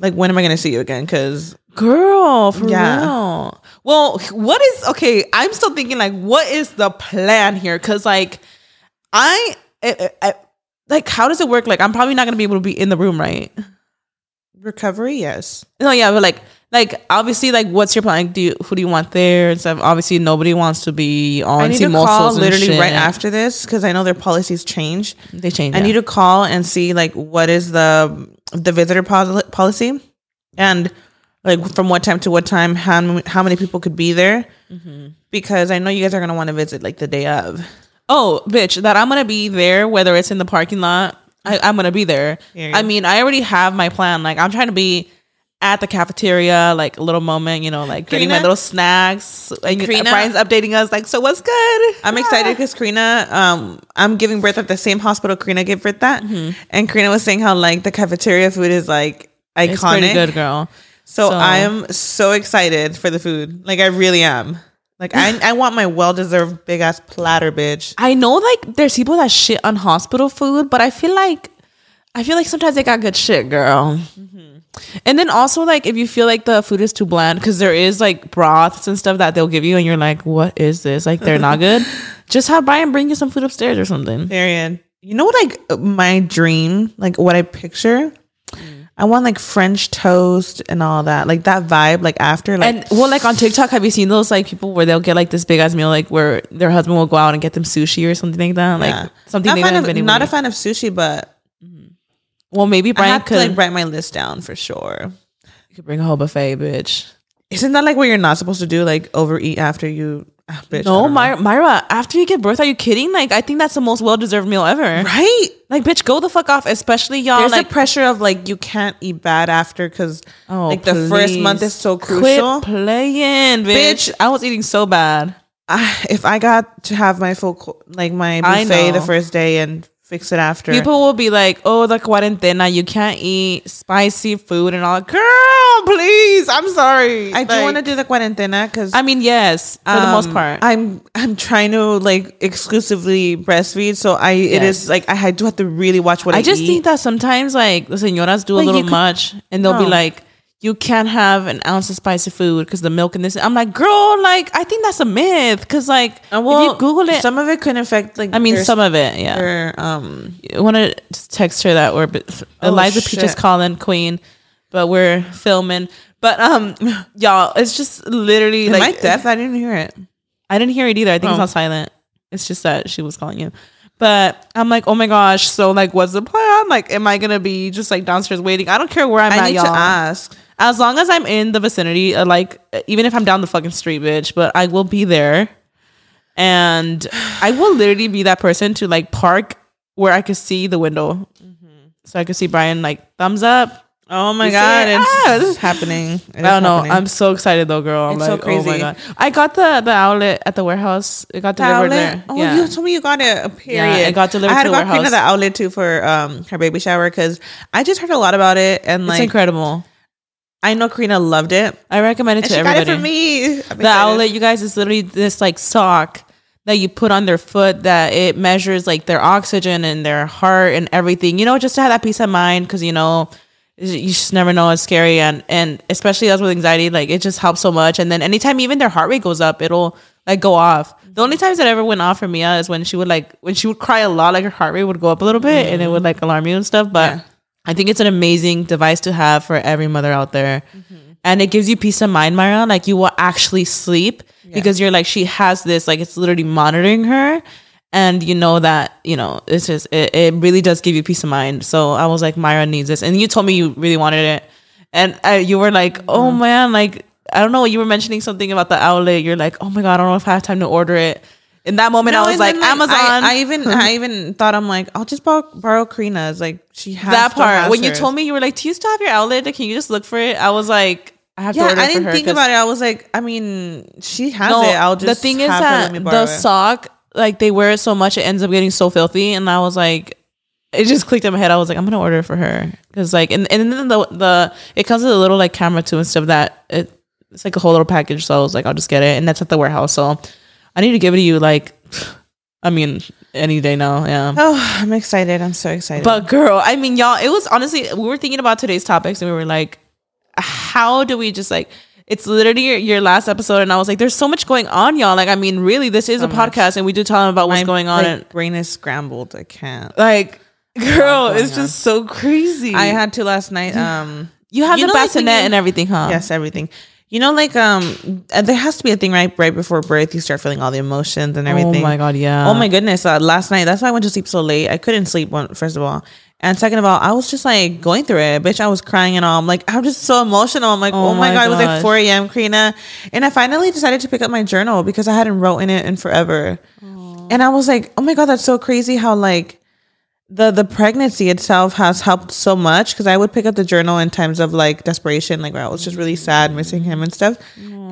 like, when am I gonna see you again? Because Girl, for Yeah. real. Well, what is okay? I'm still thinking like, what is the plan here? Because like, I, I, I- like, how does it work? Like, I'm probably not gonna be able to be in the room, right? recovery, yes. No, yeah, but like, like obviously, like, what's your plan? Like, do you who do you want there and stuff? Obviously, nobody wants to be on I need to call literally shit. right after this because I know their policies change. they change. I need to call and see like what is the the visitor pol- policy and like from what time to what time how how many people could be there Mm-hmm. because I know you guys are gonna want to visit like the day of. Oh, bitch, that I'm gonna be there, whether it's in the parking lot. I, I'm gonna be there. Period. I mean, I already have my plan. Like, I'm trying to be at the cafeteria, like a little moment, you know, like getting my little snacks. And Karina? Brian's updating us, like, so what's good? I'm excited because Karina, um, I'm giving birth at the same hospital Karina gave birth at, and Karina was saying how like the cafeteria food is like iconic. It's pretty good, girl. So, So- I am so excited for the food. Like I really am. Like I, I want my well deserved big ass platter, bitch. I know, like, there's people that shit on hospital food, but I feel like, I feel like sometimes they got good shit, girl. Mm-hmm. And then also, like, if you feel like the food is too bland, because there is like broths and stuff that they'll give you, and you're like, what is this? Like, they're not good. <laughs> Just have Brian bring you some food upstairs or something. Period. You know what? Like my dream, like what I picture. I want like French toast and all that, like that vibe. Like after, like And well, like on TikTok, have you seen those like people where they'll get like this big ass meal, like where their husband will go out and get them sushi or something like that, like yeah. something Not, they fan of, not a fan of sushi, but Well, maybe I Brian have could, to like write my list down for sure. You could bring a whole buffet, bitch. Isn't that like what you're not supposed to do? Like overeat after you, ah, bitch. No, don't. Mayra, Mayra, after you give birth, are you kidding? Like, I think that's the most well deserved meal ever. right? Like, bitch, go the fuck off, especially y'all. There's like, a pressure of like you can't eat bad after because oh, like the first month is so crucial. Quit playing, bitch. Bitch. I was eating so bad. I, if I got to have my full like my buffet the first day and fix it after. People will be like, "Oh, the cuarentena, you can't eat spicy food and all." Girl, please, I'm sorry. I do Like, want to do the cuarentena because I mean, yes, for the most Um, part. I'm I'm trying to like exclusively breastfeed, so I it Yes. is like I, do have to really watch what I, do. I just eat. think that sometimes like the señoras do a But you little could- much, and they'll be like, "You can't have an ounce of spicy food because the milk in this." I'm like, "Girl, like I think that's a myth." Because like, Uh, well, if you Google it, some of it could affect like I mean, some of it, yeah. their, um I want to text her that we're Oh, Eliza Peach is calling Queen, but we're filming. But um, <laughs> y'all, it's just literally am like I deaf? I didn't hear it. I didn't hear it either. I think it's Oh. on silent. It's just that she was calling you. But I'm like, oh my gosh. So like, what's the plan? Like, am I gonna be just like downstairs waiting? I don't care where I'm I at, need y'all. to ask. As long as I'm in the vicinity, uh, like even if I'm down the fucking street, bitch, but I will be there, and <sighs> I will literally be that person to like park where I could see the window, so I could see Brian like thumbs up. Oh my You god, it? it's Ah, happening. It I don't know. happening. I'm so excited though, girl. I'm It's so like, oh my crazy. god. I got the the Owlet at the warehouse. It got The delivered Owlet? there. Oh, yeah. you told me you got it. Period. it got delivered I had to got the Karina warehouse. the Owlet too for um her baby shower because I just heard a lot about it and it's like incredible. I know Karina loved it. I recommend it And to everybody. got it for me. I'm the excited. Owlet, you guys, is literally this like sock that you put on their foot that it measures like their oxygen and their heart and everything. You know, just to have that peace of mind because you know you just never know. It's scary and and especially us with anxiety, like it just helps so much. And then anytime even their heart rate goes up, it'll like go off. The only times that ever went off for Mia is when she would like when she would cry a lot, like her heart rate would go up a little bit and it would mm-hmm. like alarm you and stuff. But Yeah. I think it's an amazing device to have for every mother out there. Mm-hmm. And it gives you peace of mind, Mayra. Like you will actually sleep because you're like, she has this, like it's literally monitoring her. And you know that, you know, it's just, it, it really does give you peace of mind. So I was like, Mayra needs this. And you told me you really wanted it. And uh, you were like, oh man, like, I don't know. You were mentioning something about the Owlet. You're like, oh my God, I don't know if I have time to order it. In that moment, No, I was like, then, Amazon. I, I even I <laughs> even thought I'm like I'll just borrow, borrow Karina's. Like she has that part. When you told me you were like, "Do you still have your Owlet? Can you just look for it?" I was like, "I have to yeah, I didn't her." think about it. I was like, I mean, she has No, it. I'll just the thing is that the sock, like they wear it so much, it ends up getting so filthy, and I was like. It just clicked in my head. I was like, I'm gonna order it for her because, like, and and then the the it comes with a little like camera too and stuff that it it's like a whole little package. So I was like, I'll just get it, and that's at the warehouse. So I need to give it to you. Like, <sighs> I mean, any day now. Yeah. Oh, I'm excited. I'm so excited. But girl, I mean, y'all, it was honestly we were thinking about today's topics and we were like, how do we just like it's literally your, your last episode and I was like, there's so much going on, y'all. Like, I mean, really, this is a much. podcast and we do tell them about what's My, going on like, and brain is scrambled. I can't. like girl, it's just so crazy. I had to last night. Um, you have you the know, like, bassinet you- and everything, huh? yes, everything. You know, like um, there has to be a thing right right before birth. You start feeling all the emotions and everything. Oh my god, yeah. Oh my goodness! Uh, last night, that's why I went to sleep so late. I couldn't sleep. One first of all, and second of all, I was just like going through it. Bitch, I was crying and all. I'm like, I'm just so emotional. I'm like, Oh oh, my my god, it was like 4 a.m. Karina, and I finally decided to pick up my journal because I hadn't wrote in it in forever. And I was like, oh my god, that's so crazy how like the the pregnancy itself has helped so much because I would pick up the journal in times of like desperation, like where I was just really sad, missing him and stuff.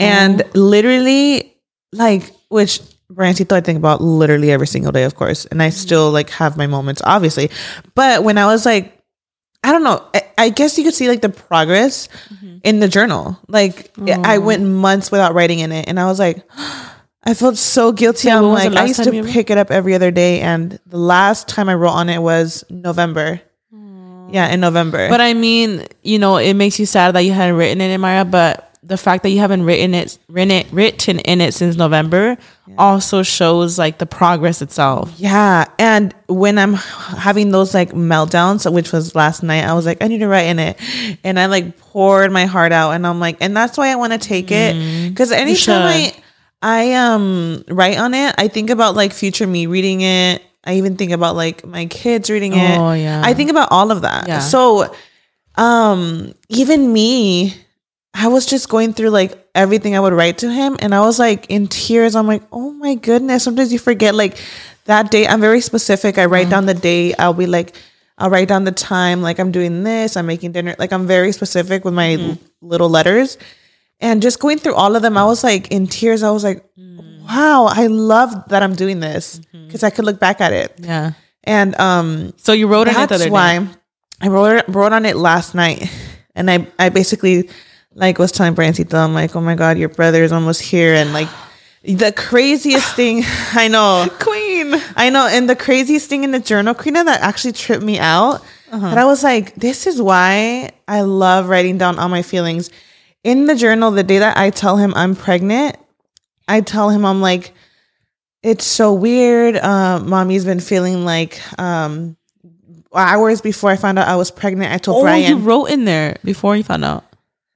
And literally, like, which Brancito I think about literally every single day, of course. And I still mm-hmm. like have my moments, obviously. But when I was like, I don't know, I, I guess you could see like the progress mm-hmm. in the journal. Like I went months without writing in it, and I was like. <gasps> I felt so guilty. Yeah, I'm when was the like, I used to pick it up every other day, and the last time I wrote on it was November. Yeah, in November. But I mean, you know, it makes you sad that you hadn't written it in Maya, but the fact that you haven't written it written it written in it since November also shows like the progress itself. yeah, and when I'm having those like meltdowns, which was last night, I was like, I need to write in it, and I like poured my heart out, and I'm like, and that's why I want to take it because anytime I. I um write on it, I think about like future me reading it. I even think about like my kids reading it. Oh, yeah. I think about all of that. Yeah. So um even me I was just going through like everything I would write to him and I was like in tears. I'm like, "Oh my goodness." Sometimes you forget like that day. I'm very specific. I write down the mm-hmm. date. I'll be like I'll write down the time like I'm doing this, I'm making dinner. Like I'm very specific with my l- little letters. And just going through all of them, I was like in tears. I was like, mm. "Wow, I love that I'm doing this mm-hmm. because I could look back at it." Yeah. And um, So you wrote on it the other day. why I wrote wrote on it last night, and I I basically like was telling Brancito, I'm like, oh my god, your brother is almost here, and like the craziest thing <sighs> I know, Queen. I know, and the craziest thing in the journal, Karina, that actually tripped me out. Uh-huh. That I was like, this is why I love writing down all my feelings. In the journal, the day that I tell him I'm pregnant, I tell him I'm like, it's so weird. Uh, mommy's been feeling like um, hours before I found out I was pregnant. I told Oh, Brian. you wrote in there before you found out.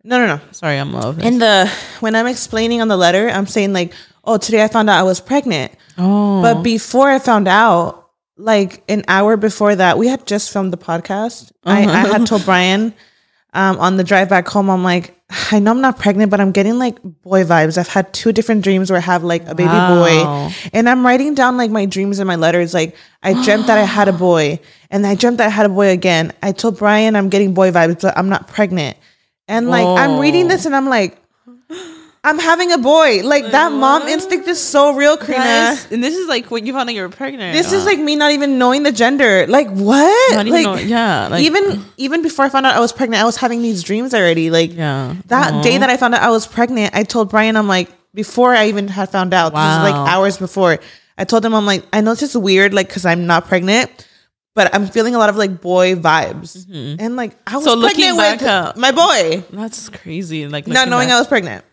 No, no, no. Sorry, I'm over. In the when I'm explaining on the letter, I'm saying like, oh, today I found out I was pregnant. oh, But before I found out, like an hour before that, we had just filmed the podcast. I, I had told Brian um, on the drive back home, I'm like, I know I'm not pregnant, but I'm getting like boy vibes. I've had two different dreams where I have like a baby Wow. boy. And I'm writing down like my dreams in my letters. Like I dreamt that I had a boy and I dreamt that I had a boy again. I told Brian I'm getting boy vibes, but I'm not pregnant. And like I'm reading this oh. and I'm like, I'm having a boy. Like that mom instinct is so real, Karina. Yes. and this is like when you found out you were pregnant. This is like me not even knowing the gender. Like what? Not even like know- yeah, like- even even before I found out I was pregnant, I was having these dreams already. Like Yeah. that day that I found out I was pregnant, I told Brian, I'm like, before I even had found out, this is like hours before. I told him, I'm like, I know it's just weird, like, cause I'm not pregnant, but I'm feeling a lot of like boy vibes, and like I was Mm-hmm. So pregnant with up- my boy, that's crazy. Like not knowing back. I was pregnant.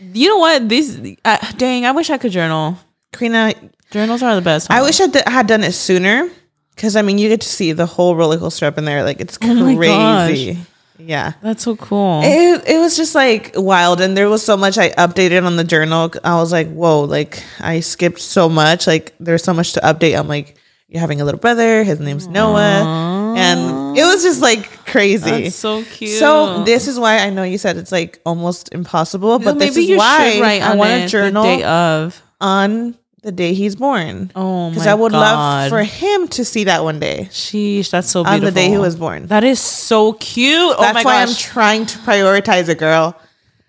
You know what? This uh, dang. I wish I could journal. Karina, Journals are the best. I wish I d- had done it sooner because I mean, you get to see the whole roller coaster up in there. Like, it's Oh crazy. Yeah. That's so cool. It, it was just like wild. And there was so much I updated on the journal. I was like, whoa, like I skipped so much. Like, there's so much to update. I'm like, you're having a little brother. His name's Noah. And it was just like crazy. That's so cute. So this is why I know you said it's like almost impossible, but maybe this is why I want to the journal day of. on the day he's born. Oh Because I would God. love for him to see that one day. Sheesh, that's so On the day he was born. That is so cute. oh That's my why I'm trying to prioritize a girl.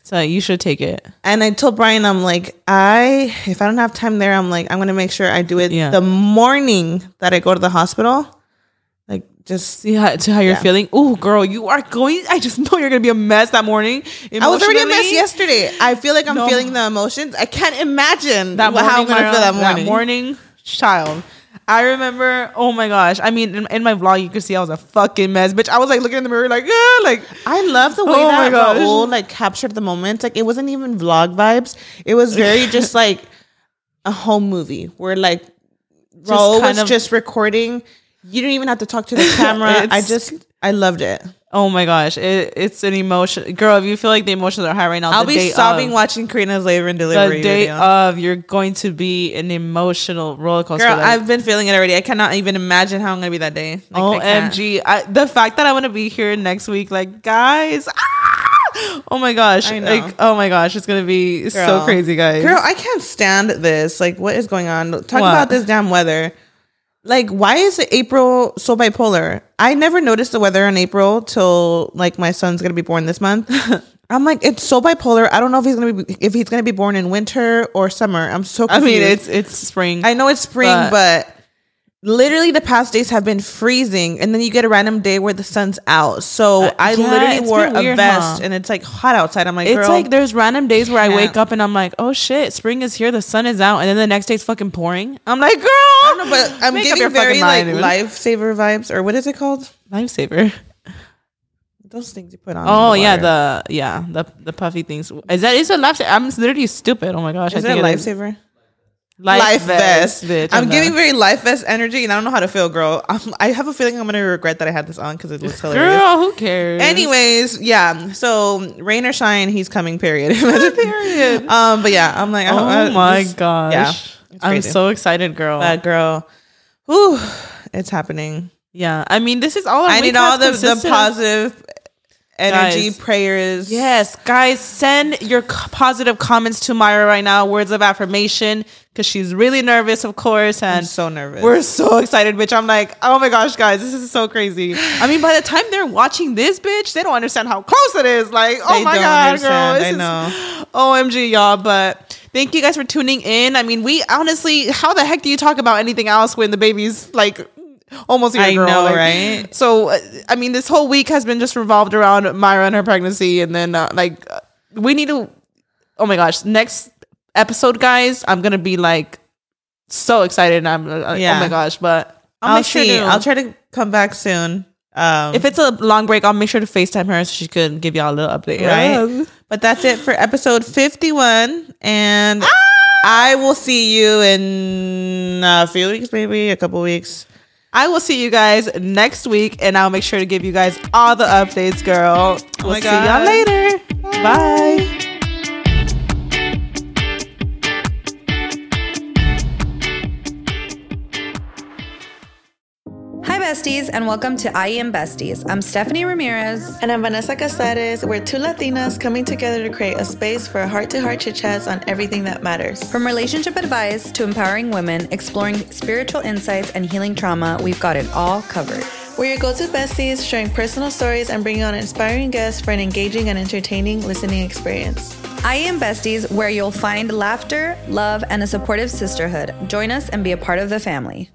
So you should take it. And I told Brian, I'm like, I if I don't have time there, I'm like, I'm gonna make sure I do it Yeah. the morning that I go to the hospital. Like just See how, to how you're Yeah. feeling. Oh, girl, you are going. I just know you're gonna be a mess that morning. I was already a mess yesterday. I feel like I'm No. feeling the emotions. I can't imagine That that how I'm gonna feel that morning. morning, child. I remember. Oh my gosh. I mean, in, in my vlog, you could see I was a fucking mess, bitch. I was like looking in the mirror, like, yeah, like. I love the way Oh that. Raul like captured the moment. Like it wasn't even vlog vibes. It was <laughs> very just like a home movie where like Raul kind was of- just recording. You didn't even have to talk to the <laughs> camera. I just I loved it. Oh my gosh, it, it's an emotion, girl. If you feel like the emotions are high right now, I'll be sobbing of, watching Karina's labor and delivery. the day video. of. You're going to be an emotional roller coaster. Girl, like- I've been feeling it already. I cannot even imagine how I'm gonna be that day. Like, I. OMG. I, the fact that I want to be here next week, like, guys. ah! Oh my gosh. I know. Like, oh my gosh. It's going to be so crazy, guys. Girl, I can't stand this. Like, what is going on? Talk What? about this damn weather. Like, why is April so bipolar? I never noticed the weather in April till like my son's gonna be born this month. <laughs> I'm like, it's so bipolar. I don't know if he's gonna be if he's gonna be born in winter or summer. I'm so I mean, it's it's spring. I know it's spring, But- but, literally the past days have been freezing, and then you get a random day where the sun's out. So I Uh, yeah, literally wore been a vest, huh? and it's like hot outside. I'm like, it's girl, like there's random days where I wake up and I'm like, oh shit, spring is here, the sun is out, and then the next day it's fucking pouring. I'm like, girl, I don't know, but I'm Make up your giving very fucking like mind, dude. lifesaver vibes, or what is it called? lifesaver. Those things you put on. Oh in yeah, the yeah the the puffy things. Is that is a lifesaver? I'm literally stupid. Oh my gosh, is I it a think lifesaver? Life, Life vest. bitch. I'm I giving very life vest energy, and I don't know how to feel, girl. I'm, I have a feeling I'm gonna regret that I had this on because it looks <laughs> hilarious. Girl, who cares? Anyways, yeah. So rain or shine, he's coming. Period. <laughs> period. Um, but yeah, I'm like, Oh I- my this- gosh. yeah, I'm so excited, girl. That girl. Whew, it's happening. yeah. I mean, this is all I need all the, the positive energy, Guys. prayers. Yes, guys, send your positive comments to Mayra right now. Words of affirmation, because she's really nervous, of course, I'm and so nervous. we're so excited, bitch. I'm like, oh my gosh, guys, this is so crazy. I mean, by the time they're watching this, bitch, they don't understand how close it is. Like, oh They my god, girl, understand. this I is- know. OMG, y'all. But thank you guys for tuning in. I mean, we honestly, how the heck do you talk about anything else when the baby's like almost here, I girl. know, Like, right? So, uh, I mean, this whole week has been just revolved around Mayra and her pregnancy, and then uh, like uh, we need to. Oh my gosh! Next episode, guys, I'm gonna be like so excited. And I'm uh, Yeah. oh my gosh! But I'll, I'll make sure to. I'll try to come back soon. Um, if it's a long break, I'll make sure to Facetime her so she could give y'all a little update. right? But that's it for episode 51. And I will see you in a few weeks, maybe a couple weeks. I will see you guys next week, and I'll make sure to give you guys all the updates, girl. Oh we'll my see y'all later. Bye. Hi, besties, and welcome to I Am Besties. I'm Stephanie Ramirez. And I'm Vanessa Casares. We're two Latinas coming together to create a space for heart to heart chit chats on everything that matters. From relationship advice to empowering women, exploring spiritual insights, and healing trauma, we've got it all covered. We're your go to besties, sharing personal stories and bringing on inspiring guests for an engaging and entertaining listening experience. I Am Besties, where you'll find laughter, love, and a supportive sisterhood. Join us and be a part of the family.